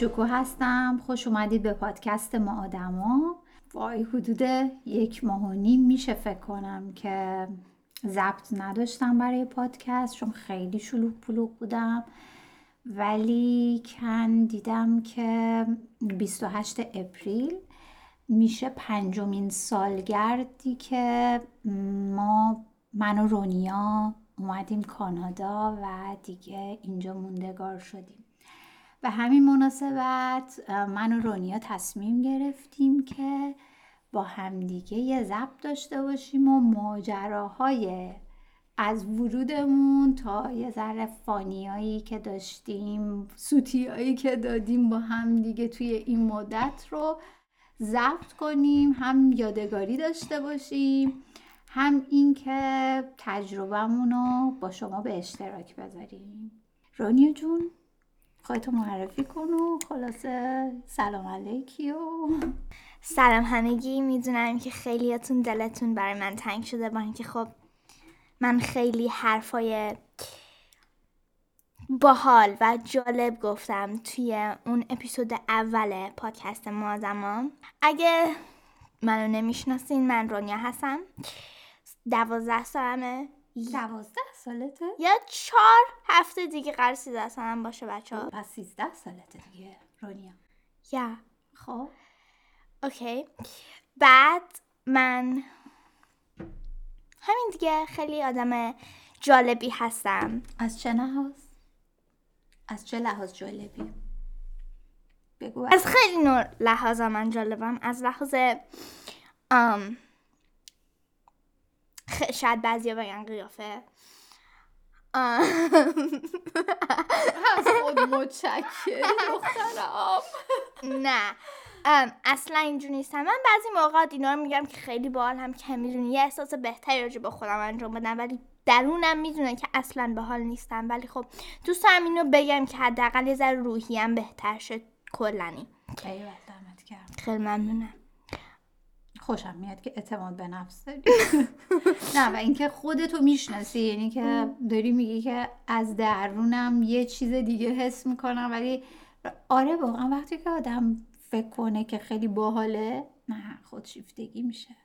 شکو هستم. خوش اومدید به پادکست ما آدما. وای حدود یک ماه و نیم میشه فکر کنم که ضبط نداشتم برای پادکست چون خیلی شلوغ پلوغ بودم. ولی کن دیدم که 28 اپریل میشه پنجمین سالگردی که ما من و رونیا اومدیم کانادا و دیگه اینجا موندگار شدیم. و همین مناسبت من و رونیا تصمیم گرفتیم که با همدیگه یه ضبط داشته باشیم و ماجراهای از ورودمون تا یه ذره فانیایی که داشتیم سوتیایی که دادیم با هم دیگه توی این مدت رو ضبط کنیم هم یادگاری داشته باشیم هم اینکه تجربهمون رو با شما به اشتراک بذاریم. رونیا جون خواهی معرفی کن و خلاصه سلام علیکی و سلام همگی می‌دونم که خیلیاتون دلتون برای من تنگ شده با اینکه خب من خیلی حرفای باحال و جالب گفتم توی اون اپیزود اول پادکست ما اگه منو نمی‌شناسین من رونیا هستم. دوازده سالمه. دوازده سالته؟ یا چهار هفته دیگه قرار سیزده سالم باشه بچه ها پس سیزده سالته دیگه رونیا. یا. خب. اوکی. بعد من همین دیگه خیلی آدم جالبی هستم. از چه لحاظ؟ از چه لحاظ جالبی؟ بگو. از خیلی نوع لحاظ من جالبم. از لحاظ خ... شاید بعضی بگن قیافه. از خود متشکر دخترم. نه. اصلا اینجور نیستم. من بعضی موقعات اینا رو میگم که خیلی باحال هم که می‌دونی. یه احساس بهتری راجع به خودم انجام بدم ولی درونم می‌دونه که اصلا به حال نیستم. ولی خب دوست دارم اینو بگم که حداقل یه ذره روحیم بهتر شد کلنی. کرد خیلی ممنونم. خوشم میاد که اعتماد به نفس داری. نه و اینکه خودتو می‌شناسی یعنی که داری میگی که از درونم یه چیز دیگه حس می‌کنم ولی آره واقعا وقتی که آدم فکر کنه که خیلی باحاله؟ نه خودشیفتگی میشه.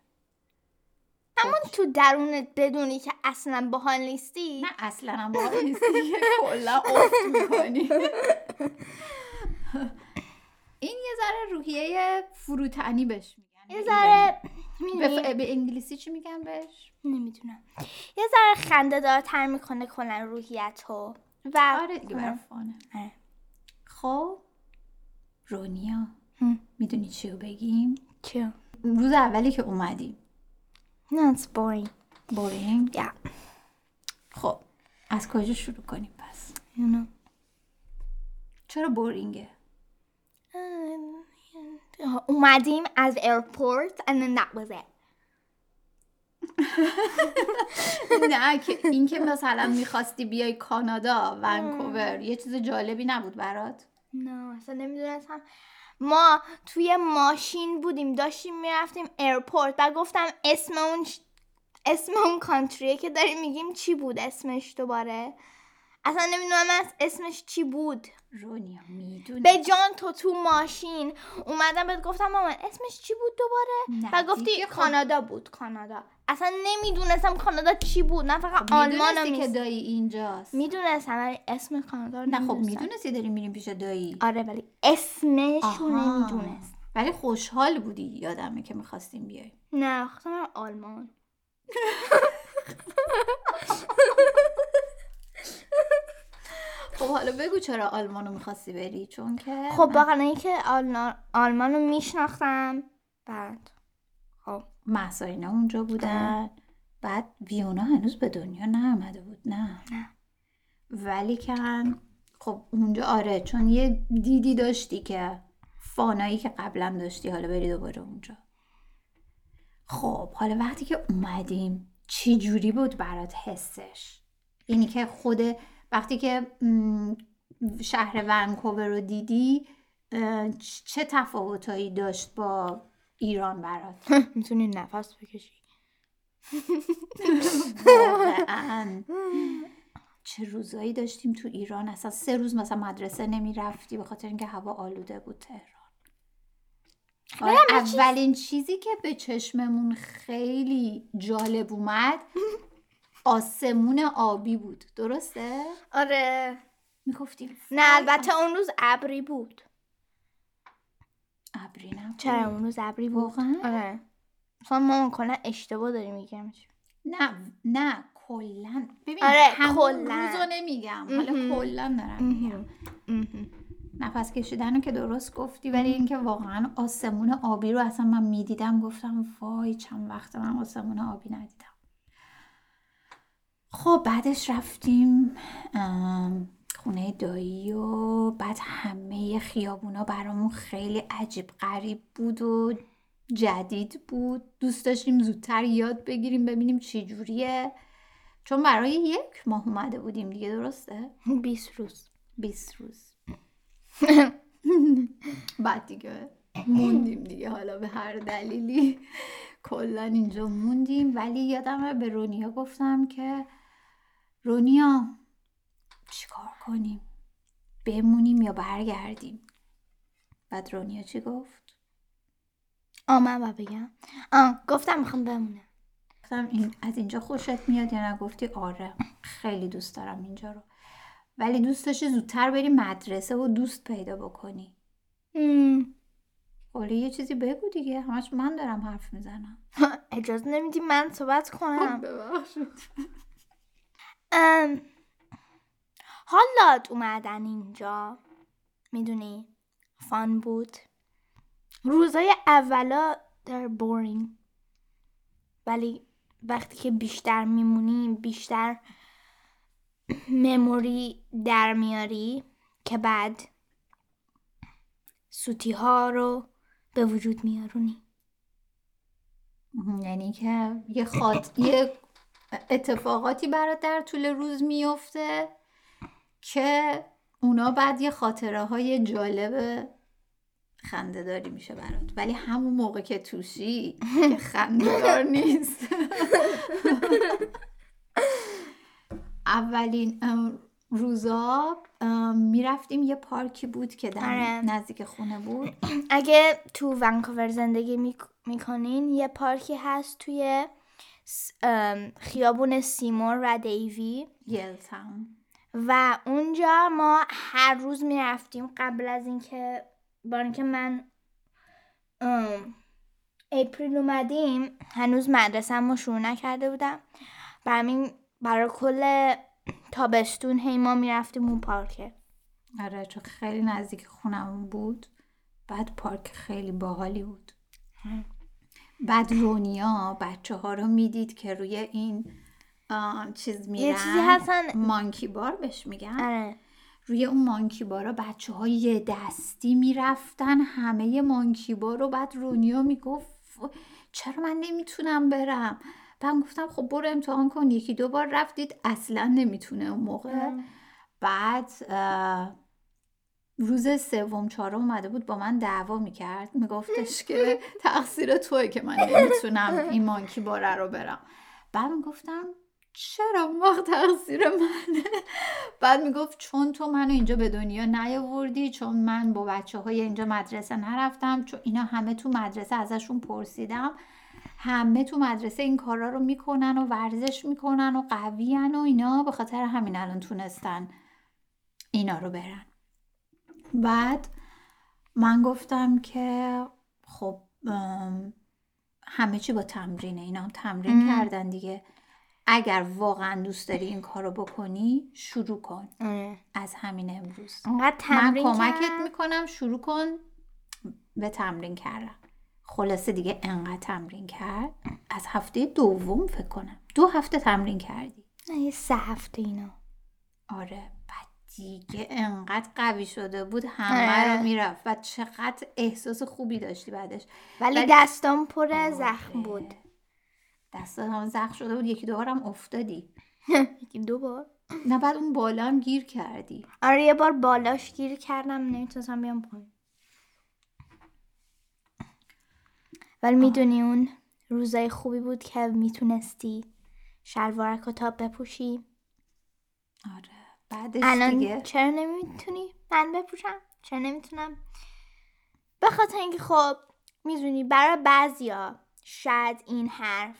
همون تو درونت بدونی که اصلا باحال نیستی؟ نه اصلا هم باحال نیستی. کلا افت می‌کنی. این یه ذره روحیه فروتنی بهش میگن. یه ذره به, می‌دونی؟ ف- به انگلیسی چی میگن بهش؟ نمی‌دونم. یه ذره خنده دارتر می‌کنه کلا روحیت رو و آره دیگه برای فانه. آره. خب رونیا. می‌دونی چی رو بگیم چیو؟ روز اولی که اومدیم No, it's boring. بورینگ Yeah. خب از کجا شروع کنیم پس You know. چرا boring ه اومدیم از airport and then that was it. نه که این که مثلا می‌خواستی بیای کانادا ونکوور یه چیز جالبی نبود برات نه اصلا نمی‌دونستم ما توی ماشین بودیم داشتیم می‌رفتیم airport و گفتم اسم اون اسم اون country ه که داریم میگیم چی بود اسمش دوباره؟ اصلا نمی‌دونم از اسمش چی بود. رونیا می‌دونی به جان تو تو ماشین اومدم بهت گفتم مامان اسمش چی بود دوباره؟ و گفتی خب. کانادا بود کانادا. اصلا نمی‌دونستم کانادا چی بود. نه فقط آلمان می‌دونستی که دایی اینجاست. می‌دونستم ولی اسم کانادا رو نه خب. می‌دونستی داری میریم پیش دایی؟ آره ولی اسمش رو. نمی‌دونست ولی خوشحال بودی یادمه که می‌خواستیم بیای نه خواستم آلمان. خب حالا بگو چرا آلمانو می‌خواستی بری؟ چون که خب واقعا اینکه آلمان آلمان رو میشناختم. بعد خب. محصارینا اونجا بودن. بعد ویونا هنوز به دنیا نیامده بود. نه. نه. ولی که خب اونجا آره چون یه دیدی داشتی که فانایی که قبلا داشتی حالا بری دوباره اونجا. خب حالا وقتی که اومدیم چی جوری بود برات حسش؟ یعنی که خود وقتی که شهر ونکوور رو دیدی چه تفاوتایی داشت با ایران برات؟ می‌تونی نفس بکشی. چه روزایی داشتیم تو ایران؟ اصلا سه روز مثلا مدرسه نمی‌رفتی به خاطر اینکه هوا آلوده بود تهران. آره، اولین چیزی که به چشممون خیلی جالب اومد آسمون آبی بود. درسته؟ آره. می‌گفتیم. نه البته اون روز ابری بود. ابری نبود. چرا اون روز ابری بود؟ واقعا؟ آره. مثلا ما کلا اشتباه داری میگم نه نه کلا. ببین آره، همون. روزو نمیگم. حالا. کلا دارم میگم. نفس کشیدن رو که درست گفتی ولی اینکه واقعا آسمون آبی رو اصلا من می‌دیدم گفتم وای چند وقت من آسمون آبی ندیدم. خب بعدش رفتیم خونه دایی و بعد همه خیابونا برامون خیلی عجیب غریب بود و جدید بود. دوست داشتیم زودتر یاد بگیریم ببینیم چی جوریه. چون برای یک ماه اومده بودیم دیگه درسته؟ 20 روز. 20 روز. بعد دیگه موندیم دیگه حالا به هر دلیلی. کلا اینجا موندیم. ولی یادمه به رونیا گفتم که رونیا چیکار کنیم؟ بمونیم یا برگردیم؟ بعد رونیا چی گفت؟ آ من با بگم. آه گفتم می‌خوام بمونم. گفتم این از اینجا خوشت میاد یا نه؟ گفتی آره خیلی دوست دارم اینجا رو. ولی دوست داشتی زودتر بری مدرسه و دوست پیدا بکنی. حالا یه چیزی بگو دیگه. همش من دارم حرف می‌زنم. اجازه نمیدی من صحبت کنم. ببخشید. حالات اومدن اینجا. می‌دونی فان بود. روزای اولا در بورینگ ولی وقتی که بیشتر میمونی بیشتر مموری در میاری که بعد سوتی ها رو به وجود میارونی یعنی که یه خاط یه اتفاقاتی برات در طول روز میفته که اونا بعد یه خاطره های جالب خنده داری میشه برات. ولی همون موقع که توشی که خنده دار نیست. اولین روزا می‌رفتیم یه پارکی بود که در آره. نزدیک خونه بود. اگه تو ونکوور زندگی میک- می‌کنین یه پارکی هست توی خیابون سیمور و دیوی. یل تاون و اونجا ما هر روز می‌رفتیم قبل از اینکه با اینکه من اپریل اومدیم هنوز مدرسه رو شروع نکرده بودم. برای برای کل تابستون هی ما می‌رفتیم اون پارکه. آره چون خیلی نزدیک خونمون بود. بعد پارک خیلی باحالی بود. بعد رونیا بچه ها رو می‌دید که روی این چیز میرن. یه چیزی هستن مانکی بار بهش میگن. آره. روی اون مانکی بارا بچه ها یه دستی می‌رفتن همه مانکی بار رو بعد رونیا می‌گفت چرا من نمی‌تونم برم؟ بعد گفتم خب برو امتحان کن یکی دو بار رفتید اصلا نمی‌تونه اون موقع. بعد روز سوم چهارم اومده بود با من دعوا می‌کرد. میگفتش که تقصیر توه که من نمی‌تونم این مانکی باره رو برم. بعد می‌گفتم چرا وقت تقصیر منه؟ بعد می‌گفت چون تو منو اینجا به دنیا نیاوردی چون من با بچه های اینجا مدرسه نرفتم چون اینا همه تو مدرسه ازشون پرسیدم. همه تو مدرسه این کارا رو می‌کنن و ورزش می‌کنن و قویان و اینا به خاطر همین الان تونستن اینا رو برن. بعد من گفتم که خب ام، همه چی با تمرینه اینا هم تمرین کردن دیگه. اگر واقعا دوست داری این کارو بکنی شروع کن. آره. از همین امروز. من کمکت کرد. می‌کنم شروع کن. به تمرین کردن. خلاصه دیگه انقدر تمرین کرد. از هفته دوم فکر کنم. دو هفته تمرین کردی. نه یه سه هفته اینا. آره. دیگه انقدر قوی شده بود همه آره. رو می‌رفت و چقدر احساس خوبی داشتی بعدش. ولی ولی- دستام پر زخم بود. دست هم زخم شده بود یکی دو بارم افتادی. یکی دو بار. نه بعد اون بالا هم گیر کردی. آره یه بار بالاش گیر کردم نمی‌تونستم بیام پایین. ولی می‌دونی اون روزای خوبی بود که می‌تونستی شلوارک و تاپ بپوشی. آره. بعدش الان دیگه. چرا نمی‌تونی؟ من بپوشم. چرا نمی‌تونم؟ به خاطر اینکه خب می‌دونی برای بعضیا شاید این حرف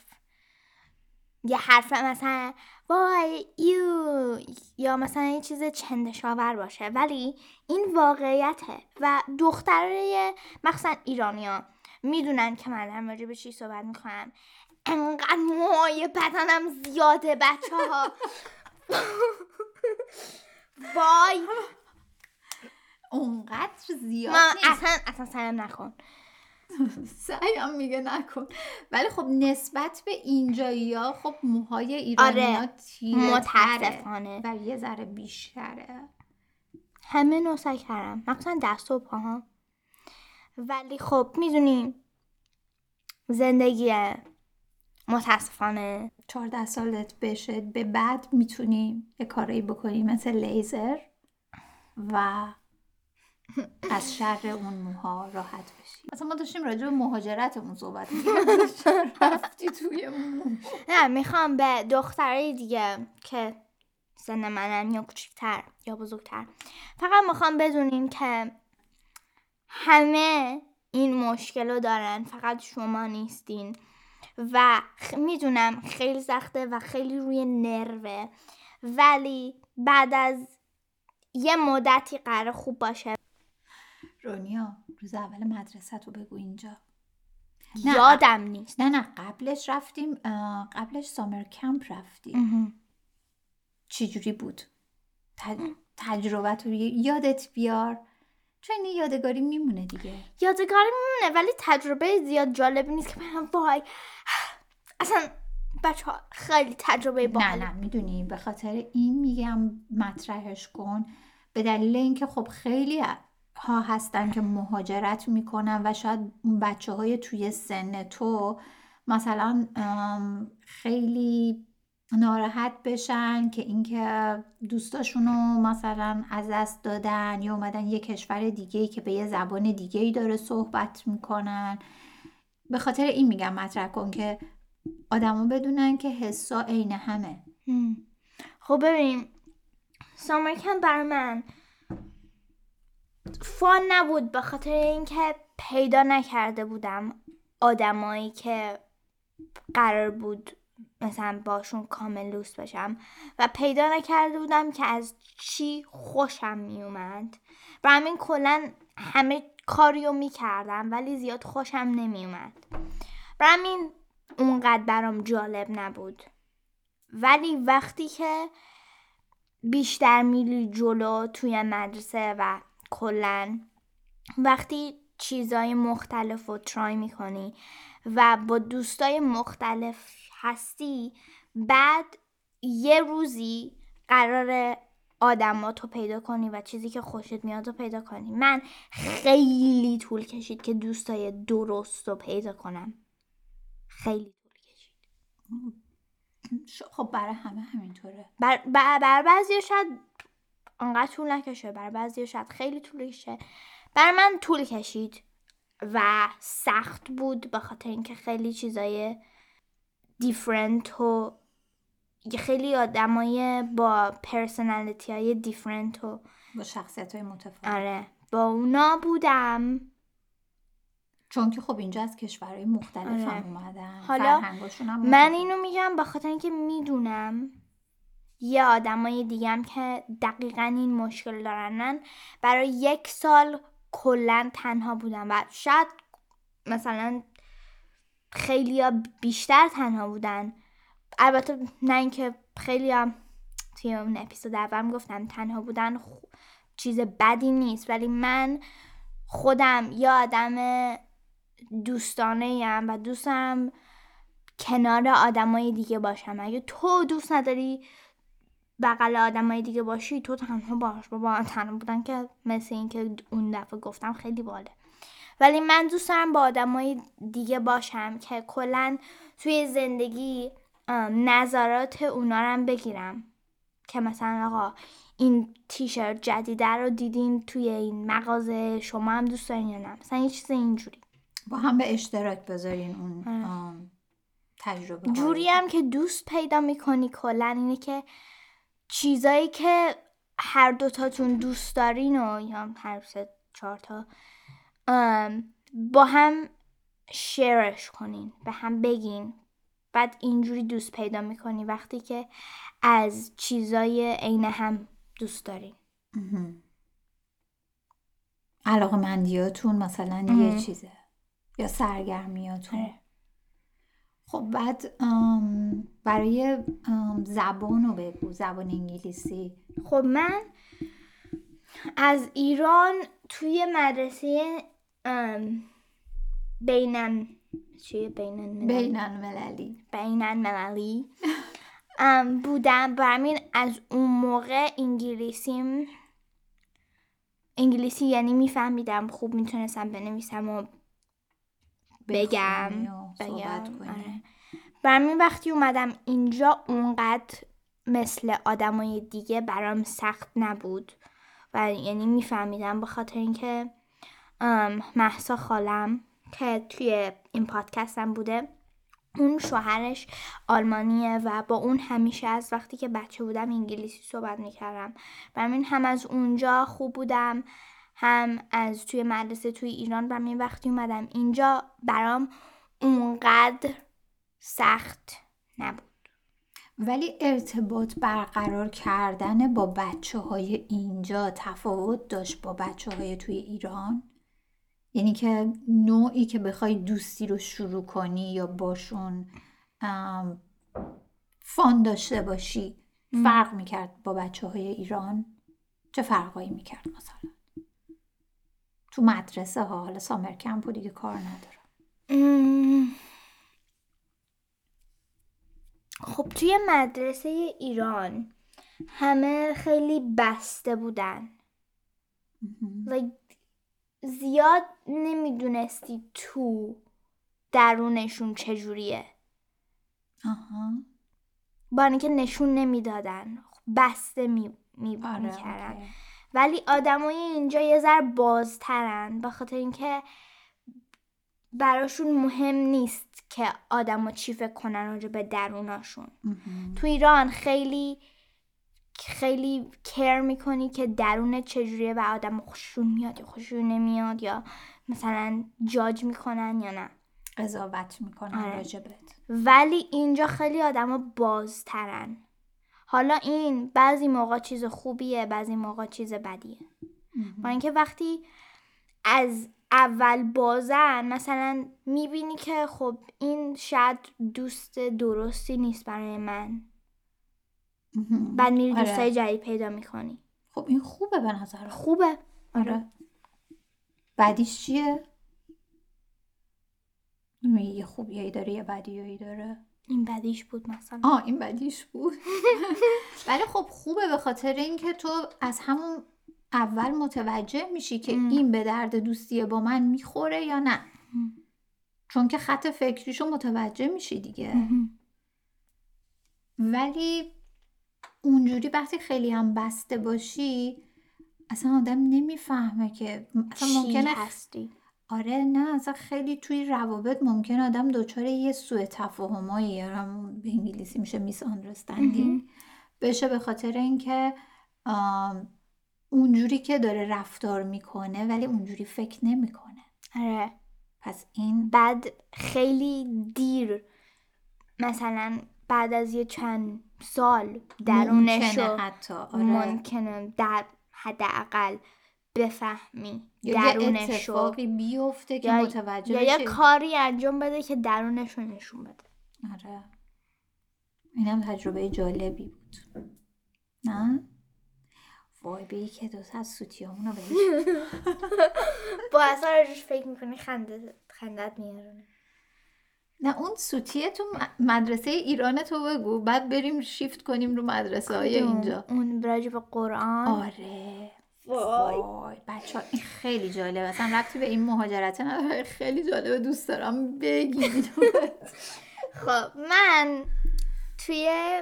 یه حرف مثلا وای یو یا مثلا یه چیز چندشاور باشه. ولی این واقعیته و دخترای مخصوصا ایرانیا می‌دونن که من دارم راجع به چی صحبت می‌کنم. انقدر موهای بدنم زیاده بچه ها وای. اونقدر زیاد من نیست. اصلا اصلا سرم نکن سعیم میگه نکن. ولی خب نسبت به اینجایی ها خب موهای ایرانی ها آره. متاسفانه. و یه ذره بیشتره. همه نوسک کردم مخصوصا دست و پاها. ولی خب می‌دونیم زندگی متاسفانه 14 سالت بشه به بعد می‌تونی یه کارایی بکنی مثل لیزر و از شر اون موها راحت بشی. مثلا ما داشتیم راجع به مهاجرتمون صحبت می‌کردیم. رفتی توی مو نه می‌خوام به دخترای دیگه که سن منن یا کوچکتر یا بزرگتر فقط می‌خوام بدونین که همه این مشکل رو دارن فقط شما نیستین. و خ- می‌دونم خیلی سخته و خیلی روی نروه. ولی بعد از یه مدتی قرار خوب باشه. رونیا روز اول مدرسه تو بگو اینجا. نه. یادم نیست. نه نه قبلش رفتیم قبلش سامر کمپ رفتیم. چجوری بود؟ تج- تجربه تو یادت بیار. چون این یادگاری میمونه دیگه. یادگاری میمونه ولی تجربه زیاد جالبی نیست که من وای. اصلا بچه ها خیلی تجربه نه باحاله نه می‌دونی به خاطر این میگم مطرحش کن. به دلیل اینکه خب خیلی ها هستن که مهاجرت می‌کنن و شاید اون بچه های توی سن تو مثلا خیلی ناراحت بشن که اینکه دوستاشونو مثلا از دست دادن یا اومدن یه کشور دیگه که به یه زبان دیگه ای داره صحبت می‌کنن. به خاطر این میگم مطرح کن که آدما بدونن که حسا عین همه. هم. خب ببین سامر کمپ برای من. فان نبود به خاطر اینکه پیدا نکرده بودم آدمایی که قرار بود مثلا باشون کامل دوست بشم و پیدا نکرده بودم که از چی خوشم میومد. و همین کلا همه کاریو می‌کردم ولی زیاد خوشم نمیومد. و همین اونقدر برام جالب نبود. ولی وقتی که بیشتر میری جلو توی مدرسه و کلا وقتی چیزای مختلف رو ترای می‌کنی و با دوستای مختلف هستی بعد یه روزی قرار آدمات رو پیدا کنی و چیزی که خوشت میاد رو پیدا کنی. من خیلی طول کشید که دوستای درست رو پیدا کنم. خیلی طول کشید. خب برای همه همینطوره. بر, بر, بر بعضی شاید انقدر طول نکشه بر بعضی شاید خیلی طول کشه. بر من طول کشید و سخت بود به خاطر اینکه خیلی چیزای دیفرنت و خیلی آدمای با پرسنالیتی های دیفرنت و با شخصیت های متفاوت آره با اونا بودم چون که خب اینجا از کشورهای مختلف آره. هم اومدن حالا هم من. اینو میگم به خاطر اینکه می‌دونم یه آدمای دیگه هم که دقیقا این مشکل دارنن برای یک سال کلا تنها بودن و شاید مثلا خیلی بیشتر تنها بودن. البته نه اینکه خیلی توی اون اپیزود اول گفتم تنها بودن خ- چیز بدی نیست ولی من خودم یه آدم دوستانه ایم و دوست دارم کنار آدمای دیگه باشم. اگه تو دوست نداری بغل آدمای دیگه باشی تو تنها باش. با تنها بودن که مثل این که اون دفعه گفتم خیلی باله. ولی من دوست دارم با آدمای دیگه باشم که کلا توی زندگی نظرات اونا رو هم بگیرم. که مثلا آقا این تیشرت جدیده رو دیدین توی این مغازه شما هم دوست دارین یا نه؟ مثلا یه چیز اینجوری. با هم به اشتراک بذارین اون. آم، تجربه جوری هم که دوست پیدا می‌کنی کلا اینه که چیزایی که هر دوتاتون دوست دارین و یا هر سه چهار تا با هم شیرش کنین به هم بگین. بعد اینجوری دوست پیدا می‌کنی وقتی که از چیزای عین هم دوست دارین. علاقه مندیاتون مثلا اه. یه چیزه. یا سرگرمیاتون. آره. خب بعد برای زبان رو بگو زبان انگلیسی. خب من از ایران توی مدرسه بینن چیه بینن بین المللی بین المللی ام، بودم. برمین از اون موقع انگلیسیم. انگلیسی یعنی میفهمیدم. خوب می‌تونستم بنویسم و بگم. بگم. کنی. آره. برمین وقتی اومدم اینجا اونقدر مثل آدمای دیگه برام سخت نبود. و یعنی میفهمیدم به خاطر اینکه محسا خالم که توی این پادکستم بوده. اون شوهرش آلمانیه و با اون همیشه از وقتی که بچه بودم انگلیسی صحبت می‌کردم. برمین هم از اونجا خوب بودم هم از توی مدرسه توی ایران برمین وقتی اومدم اینجا برام اونقدر سخت نبود. ولی ارتباط برقرار کردن با بچه های اینجا تفاوت داشت با بچه های توی ایران؟ یعنی که نوعی که بخوای دوستی رو شروع کنی یا باشون فان داشته باشی فرق می‌کرد با بچه های ایران؟ چه فرقایی می‌کرد مثلا؟ تو مدرسه ها حالا سامر کمپ و دیگه کار نداره. ام، خب توی مدرسه ایران همه خیلی بسته بودن. like, زیاد نمی‌دونستی تو درونشون چجوریه آها با اینکه نشون نمی‌دادن بسته می, می... آره می‌کردن. ولی آدمای اینجا یه ذره بازترن به خاطر اینکه براشون مهم نیست که آدما چی فکر کنن راجع به دروناشون. تو ایران خیلی خیلی کر می‌کنی که درون چجوریه و آدم خوششون میاد یا خوششون نمیاد یا مثلا جاج می‌کنن یا نه. قضاوت می‌کنن آره. راجبت. ولی اینجا خیلی آدما بازترن. حالا این بعضی موقع چیز خوبیه بعضی موقع چیز بدیه. با اینکه وقتی از اول بازن مثلا می‌بینی که خب این شاید دوست درستی نیست برای من. بعد میری آره. دوستای جدید پیدا می‌کنی خب این خوبه به نظر خوبه آره بعدیش چیه؟ یه خوبیایی داره یه بدیایی داره این بدیش بود مثلا آه این بدیش بود ولی خب خوبه به خاطر اینکه تو از همون اول متوجه میشی که ام. این به درد دوستی با من می‌خوره یا نه ام. چون که خط فکریشو متوجه میشی دیگه مهم. ولی اونجوری وقتی خیلی هم بسته باشی اصلا آدم نمی‌فهمه که اصلا ممکنه هستی؟ آره نه اصلا خیلی توی روابط ممکن آدم دچار یه سوء تفاهمایی یا همون به انگلیسی میشه میس مهم. بشه به خاطر اینکه اونجوری که داره رفتار می‌کنه ولی اونجوری فکر نمی‌کنه. آره. پس این بعد خیلی دیر مثلا بعد از یه چند سال ممکنه حتی آره. ممکنه در حداقل بفهمی درونشو. اتفاقی بیفته که یا, متوجه یا یه کاری انجام بده که درونشو نشون بده. آره. اینم تجربه جالبی بود. نه؟ وای به که دو از سوتیامونو بهش با اصلا فکر می‌کنی خنده خندت میارونه نه اون سوتیه تو مدرسه ایران تو بگو. بعد بریم شیفت کنیم رو مدرسه های اینجا. اون راجع به قرآن؟ آره. وای. وای بچه این خیلی جالبه. اصلا ربطی به این مهاجرت نداره. خیلی جالبه دوست دارم بگیم خب من توی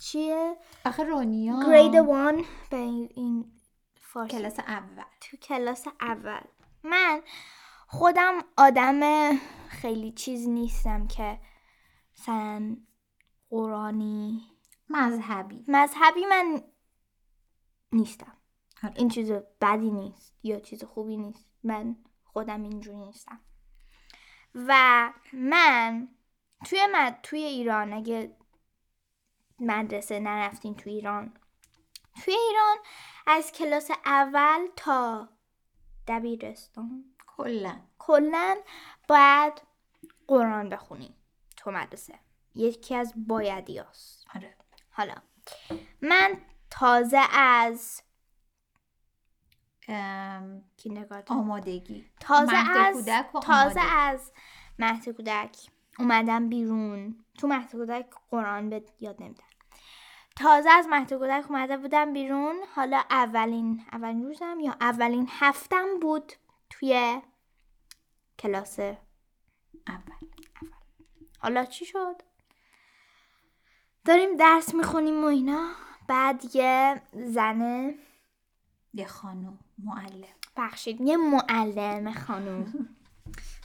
چیه؟ آخه رونیا. گرید وان به این فارسی. کلاس اول. تو کلاس اول. من خودم آدم خیلی چیز نیستم که مثلا قرآنی مذهبی. مذهبی من نیستم. آره. این چیز بدی نیست یا چیز خوبی نیست. من خودم اینجوری نیستم. و من توی مد... توی ایران اگه مدرسه نرفتین توی ایران توی ایران از کلاس اول تا دبیرستان کلا. کلا باید قرآن بخونی تو مدرسه. یکی از بایدی هست. آره. حالا من تازه از ام، آمادگی. تازه از تازه. از مهد کودک اومدم بیرون. تو مهد کودک قرآن به یاد نمیدن تازه از مهد کودک اومده بودم بیرون. حالا اولین اولین روزم یا اولین هفتم بود توی کلاس اول حالا چی شد؟ داریم درس می‌خونیم و اینا. بعد یه زنه یه خانم معلم. بخشید. یه معلم خانوم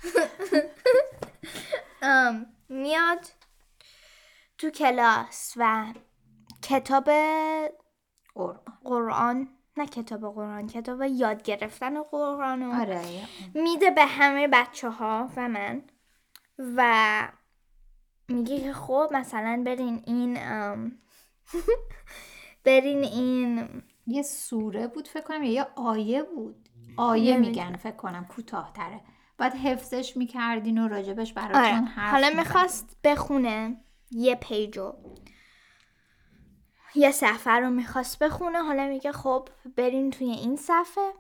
ام، میاد تو کلاس و کتاب قرآن نه کتاب قرآن کتاب یاد گرفتن قرآن رو آره اون. میده به همه بچه ها و من و میگه که خب مثلا برین این برین این یه سوره بود فکر کنم یا یه آیه بود آیه. میگن فکر کنم کوتاه‌تره بعد حفظش می‌کردین و راجبش براتون آره حرف حالا. می‌خواست بخونه یه پیجو یه صفحه رو می‌خواست بخونه. حالا میگه خب بریم توی این صفحه.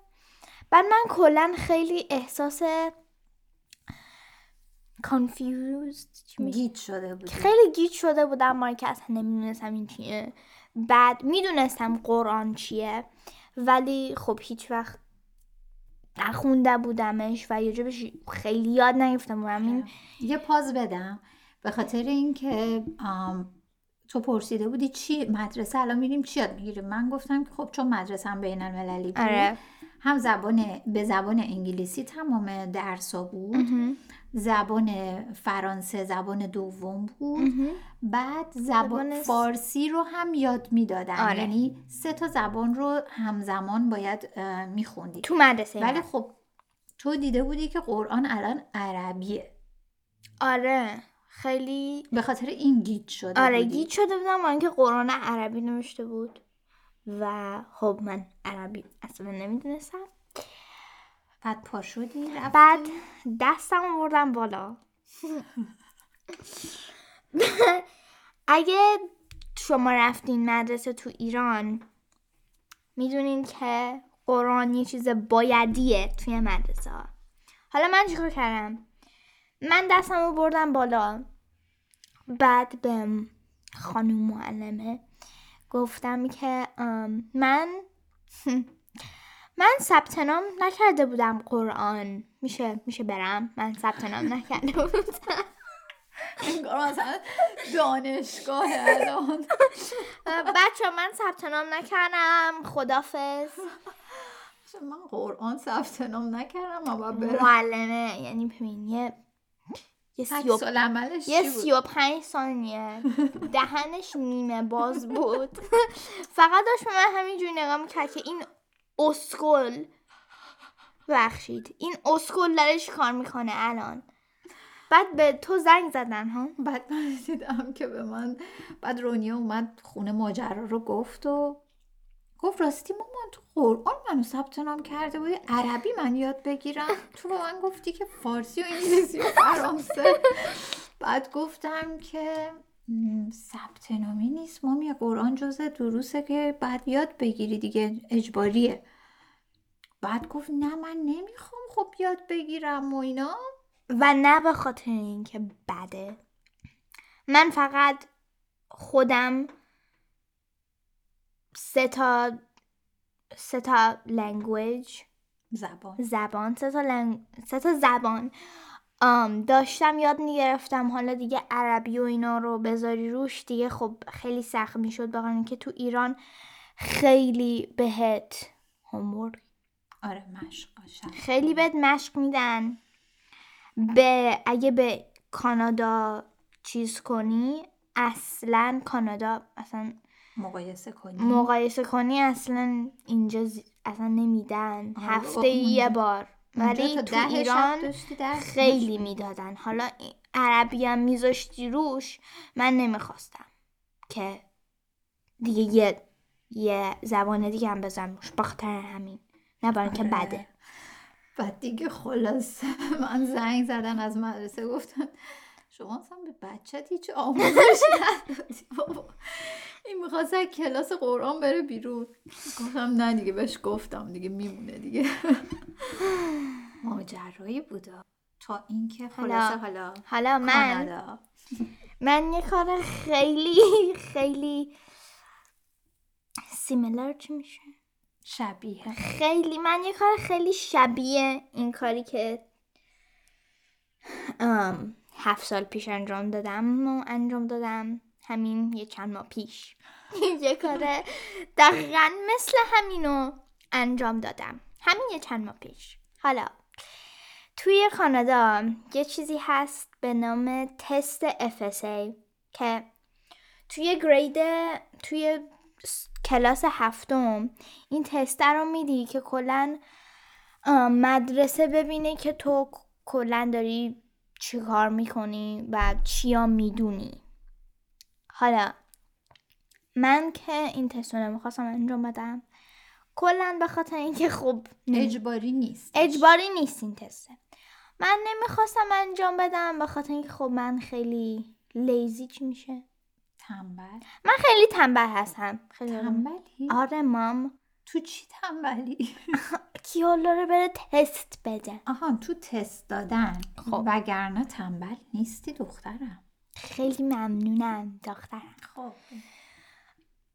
بعد من کلا خیلی احساس confused؟ گیج شده بود خیلی گیج شده بودم. ما که اصلا نمی‌دونستم این چیه. بعد می‌دونستم قرآن چیه. ولی خب هیچ وقت نخونده بودمش و یه خیلی یاد نگرفتم بودم. این یه پاز بدم. به خاطر اینکه آم، تو پرسیده بودی چی؟ مدرسه الان میریم چی یاد می‌گیریم من گفتم که خب چون مدرسه هم بین المللی بود آره. هم زبان به زبان انگلیسی تمام درسا بود. زبان فرانسه زبان دوم بود. بعد زبان زبان فارسی رو هم یاد می‌دادن. آره. یعنی سه تا زبان رو همزمان باید میخوندی. تو مدرسه ولی. خب تو دیده بودی که قرآن الان عربیه. آره. خیلی به خاطر این گیج شده آره بودی. گیج شده بودم با اینکه قرآن عربی نوشته بود. و خب من عربی اصلا نمی‌دونستم. بعد پا شدی رفتی؟ بعد دستم بردم بالا. اگه شما رفتین مدرسه تو ایران می‌دونین که قرآن یه چیز بایدیه توی مدرسه حالا من چیکار کردم؟ من دستم رو بردم بالا. بعد به خانم معلمه گفتم که من من ثبت نام نکرده بودم قرآن. میشه میشه برم؟ من ثبت نام نکرده بودم. مثلا دانشگاه الان. بچه من ثبت نام نکردم. خدافز من قرآن ثبت نام نکردم اما برم. معلمه یعنی ببین یه یه سی و یه؟ سی پنج ثانیه. دهنش نیمه باز بود. فقط داشت به من همینجوری نگاه می‌کرد که این اسکل بخشید این اسکل چی کار می‌کنه الان؟ بعد به تو زنگ زدن ها؟ بعد من دیدم که به من بعد رونیا اومد خونه ماجرا رو گفت و گفت راستی مامان تو قرآن منو ثبت نام کرده بودی؟ عربی من یاد بگیرم. تو به من گفتی که فارسی و انگلیسی و فرانسه. بعد گفتم که ثبت نامی نیست مامی قرآن جزء دروسه که بعد یاد بگیری دیگه اجباریه. بعد گفت نه من نمی‌خوام خب یاد بگیرم و اینا. و نه به خاطر اینکه بده. من فقط خودم سه تا سه تا لنگویج زبان. زبان سه تا, لنگ... سه تا زبان. آم داشتم یاد می‌گرفتم حالا دیگه عربی و اینا رو بذاری روش دیگه. خب خیلی سخت می‌شد بخاطر که تو ایران خیلی بهت هومورک آره مشق. خیلی بهت مشق میدن. به اگه به کانادا چیز کنی اصلا کانادا اصلا مقایسه کنی؟ مقایسه کنی اصلا اینجا زی- اصلا نمیدن. آره، هفته خب یه بار. ولی تو ایران خیلی می‌دادن. حالا عربی هم میذاشتی روش من نمی‌خواستم که دیگه یه یه زبان دیگه هم بزن روش. بخاطر همین. نه برای اینکه آره. بده. بعد دیگه خلاص من زنگ زدن از مدرسه گفتن شما اصلا به بچت هیچ آموزش ندادی. بابا. این می‌خواست از کلاس قرآن بره بیرون. گفتم نه دیگه بهش گفتم دیگه میمونه دیگه. ماجرایی بودا. تا اینکه خلاصه حالا حالا من من یه کار خیلی خیلی سیملر چی میشه؟ شبیه. خیلی من یه کار خیلی شبیه این کاری که ام، هفت سال پیش انجام دادم و انجام دادم. همین یه چند ماه پیش. یه کار دقیقا مثل همینو انجام دادم. همین یه چند ماه پیش. حالا توی کانادا یه چیزی هست به نام تست FSA که توی گرید توی کلاس هفتم این تست رو میدی که کلا مدرسه ببینه که تو کلا داری چی کار می‌کنی و چیا می‌دونی. حالا من که این تست رو نمی‌خواستم انجام بدم کلا به خاطر اینکه خب اجباری نیست. اجباری نیست این تسته. من نمی‌خواستم انجام بدم به خاطر اینکه خب من خیلی لیزی چی میشه؟ تنبل. من خیلی تنبل هستم. خیلی تنبلی؟ آره مام. تو چی تنبلی؟ کی حالا رو بره تست بده. آها تو تست دادن. خب. وگرنه تنبل نیستی دخترم. خیلی ممنونم دخترم. خب.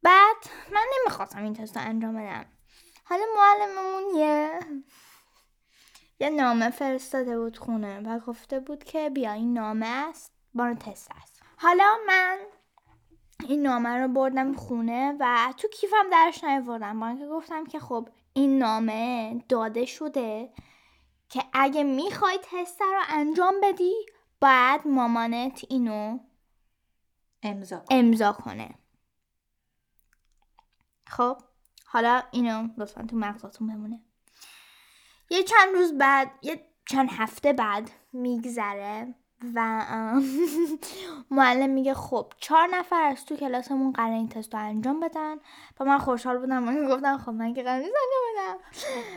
بعد من نمی‌خواستم این تست رو انجام بدم. حالا معلممون یه یه نامه فرستاده بود خونه و گفته بود که بیا این نامه است بار تست است حالا من این نامه رو بردم خونه و تو کیفم درش نیاوردم. با اینکه گفتم که خب این نامه داده شده که اگه می‌خوای تست رو انجام بدی باید مامانت اینو امضا. امضا کنه. خب حالا اینو لطفا تو مغزاتون بمونه. یه چند روز بعد یه چند هفته بعد میگذره. و معلم میگه خب چهار نفر از تو کلاسمون قرار این تست رو انجام بدن. و من خوشحال بودم. من گفتم خب من که قرار انجام بدم.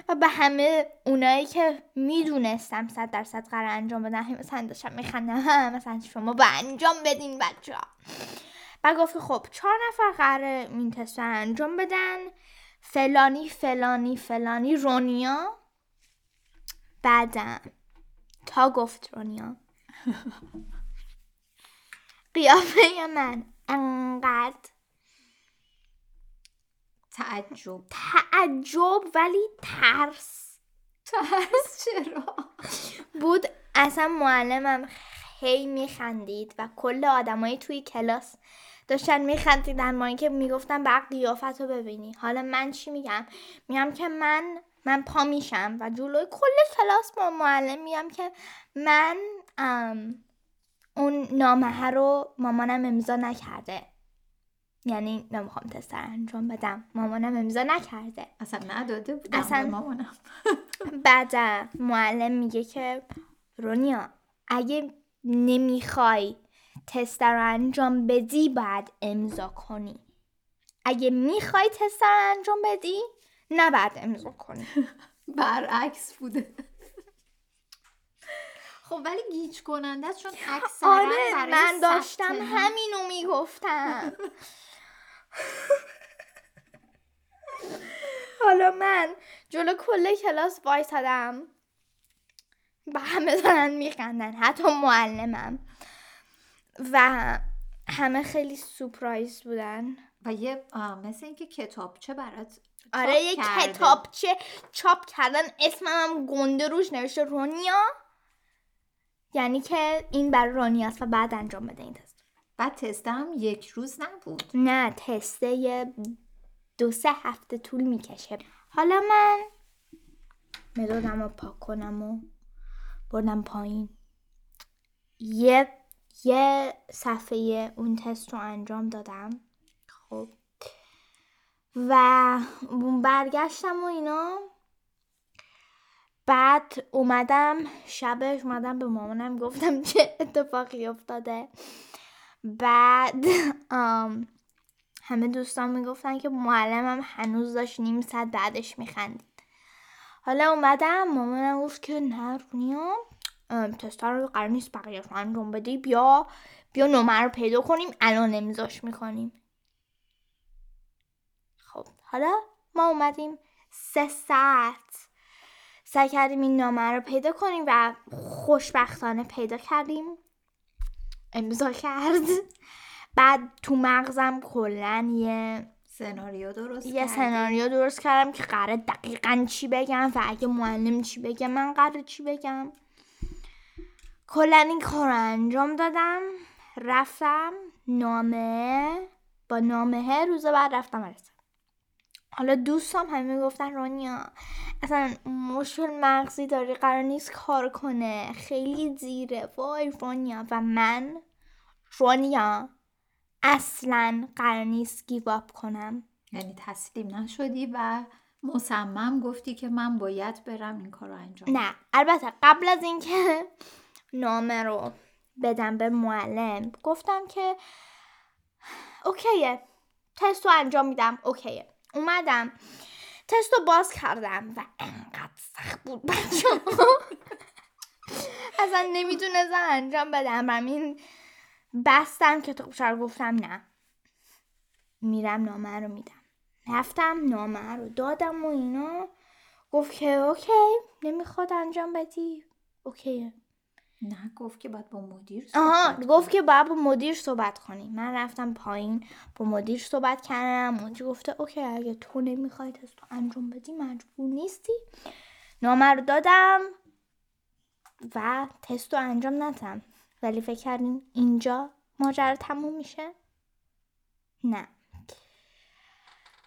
و به همه اونایی که می‌دونستم صد درصد قرار انجام بدن مثلا داشتم میخندم مثلا شما با انجام بدین بچه ها و گفت خب چهار نفر قرار این تست رو انجام بدن. فلانی فلانی فلانی رونیا. بعدم تا گفت رونیا. قیافه من؟ انقدر. تعجب. تعجب ولی ترس. ترس چرا؟ بود اصلا معلمم خیلی میخندید و کل آدمایی توی کلاس داشتن میخندیدن ما اینکه می‌گفتن بعد قیافت رو ببینی. حالا من چی میگم؟ میگم که من من پا میشم و جلوی کل کلاس با معلم میگم که من اون نامه رو مامانم امضا نکرده. یعنی نمی‌خوام تست رو انجام بدم. مامانم امضا نکرده. اصلا نداده بودم اصلا- مامانم. بعد معلم میگه که رونیا اگه نمی‌خوای تست رو انجام بدی باید امضا کنی. اگه می‌خوای تست رو انجام بدی نباید امضا کنی. برعکس بوده. خب ولی گیج کننده است چون اکثرا آره برای من داشتم همینو می‌گفتم. حالا من جلو کل کلاس وایسادم. و همه دارن میخندن حتی معلمم. و همه خیلی سپرایز بودن. و یه مثل اینکه کتابچه برات آره یه کرده. کتابچه چاپ کردن اسمم هم گنده روش نوشته رونیا. یعنی که این برای رانی است و بعد انجام بده این تست. بعد تست هم یک روز نبود. نه تسته دو سه هفته طول می‌کشه. حالا من مدادم رو پاک کنم و بردم پایین. یه یه صفحه اون تست رو انجام دادم. خب. و برگشتم و اینا. بعد اومدم شبش اومدم به مامانم گفتم چه اتفاقی افتاده. بعد آم، همه دوستان می‌گفتن که معلمم هنوز داشت نیم ساعت بعدش میخندید. حالا اومدم مامانم گفت که نه رونیا تستا رو قرار نیست بقیهش رو انجام بدی بیا بیا نمره رو پیدا کنیم الان امضاش می‌کنیم. خب حالا ما اومدیم سه ساعت. سعی کردیم این نامه رو پیدا کنیم و خوشبختانه پیدا کردیم. امضا کرد. بعد تو مغزم کلا یه سناریو درست یه؟ سناریو درست کردم که قراره دقیقا چی بگم و اگه معلم چی بگه من قراره چی بگم. کلا این کار رو انجام دادم. رفتم نامه با نامه روز بعد رفتم مدرسه حالا دوستام همه گفتن رانیا اصلا مشکل مغزی داری قرار نیست کار کنه. خیلی دیره وای رانیا و من رانیا اصلا قرار نیست گیو اپ کنم. یعنی تسلیم نشدی و مصمم گفتی که من باید برم این کار رو انجام. نه. البته قبل از اینکه نامه رو بدم به معلم گفتم که اوکیه. تست رو انجام میدم اوکیه. اومدم. تست رو باز کردم و انقدر سخت بود بچه اصلا نمی‌تونستم انجام بدم. همین بستم کتاب رو گفتم نه. میرم نامه رو میدم. رفتم نامه رو دادم و اینا. گفت که okay نمی‌خواد انجام بدی. okay. نه گفت که باید با مدیر آها صحبت گفت که باید با مدیر صحبت کنی. من رفتم پایین با مدیر صحبت کردم. مدیر گفته okay اگه تو نمی‌خوای تست رو انجام بدی مجبور نیستی. نامه رو دادم و تست رو انجام ندادم. ولی فکر کردیم اینجا ماجرا تموم میشه؟ نه.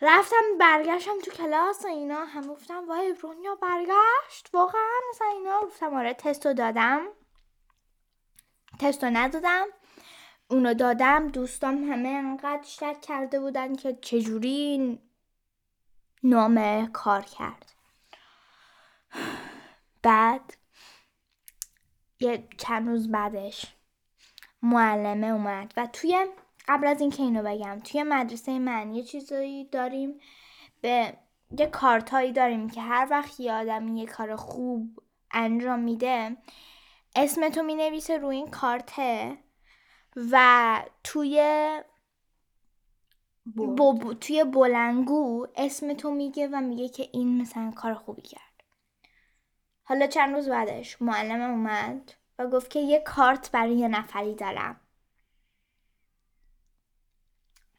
رفتم برگشتم تو کلاس و اینا هم گفتم وای رونیا برگشت؟ واقعا مثلا اینا گفتم آره تست رو دادم. تست رو ندادم. اونو دادم. دوستام همه انقدر شک کرده بودن که چجوری نامه کار کرد. بعد یه چند روز بعدش معلمه اومد و توی قبل از اینکه اینو بگم توی مدرسه من یه چیزایی داریم. به یه کارتایی داریم که هر وقت یه آدمی یه کار خوب انجام میده اسمتو می نویسه روی این کارته و توی برد. ب- ب- توی بلنگو اسمتو میگه و میگه که این مثلا کار خوبی کرد حالا چند روز بعدش معلمم اومد و گفت که یه کارت برای یه نفری دارم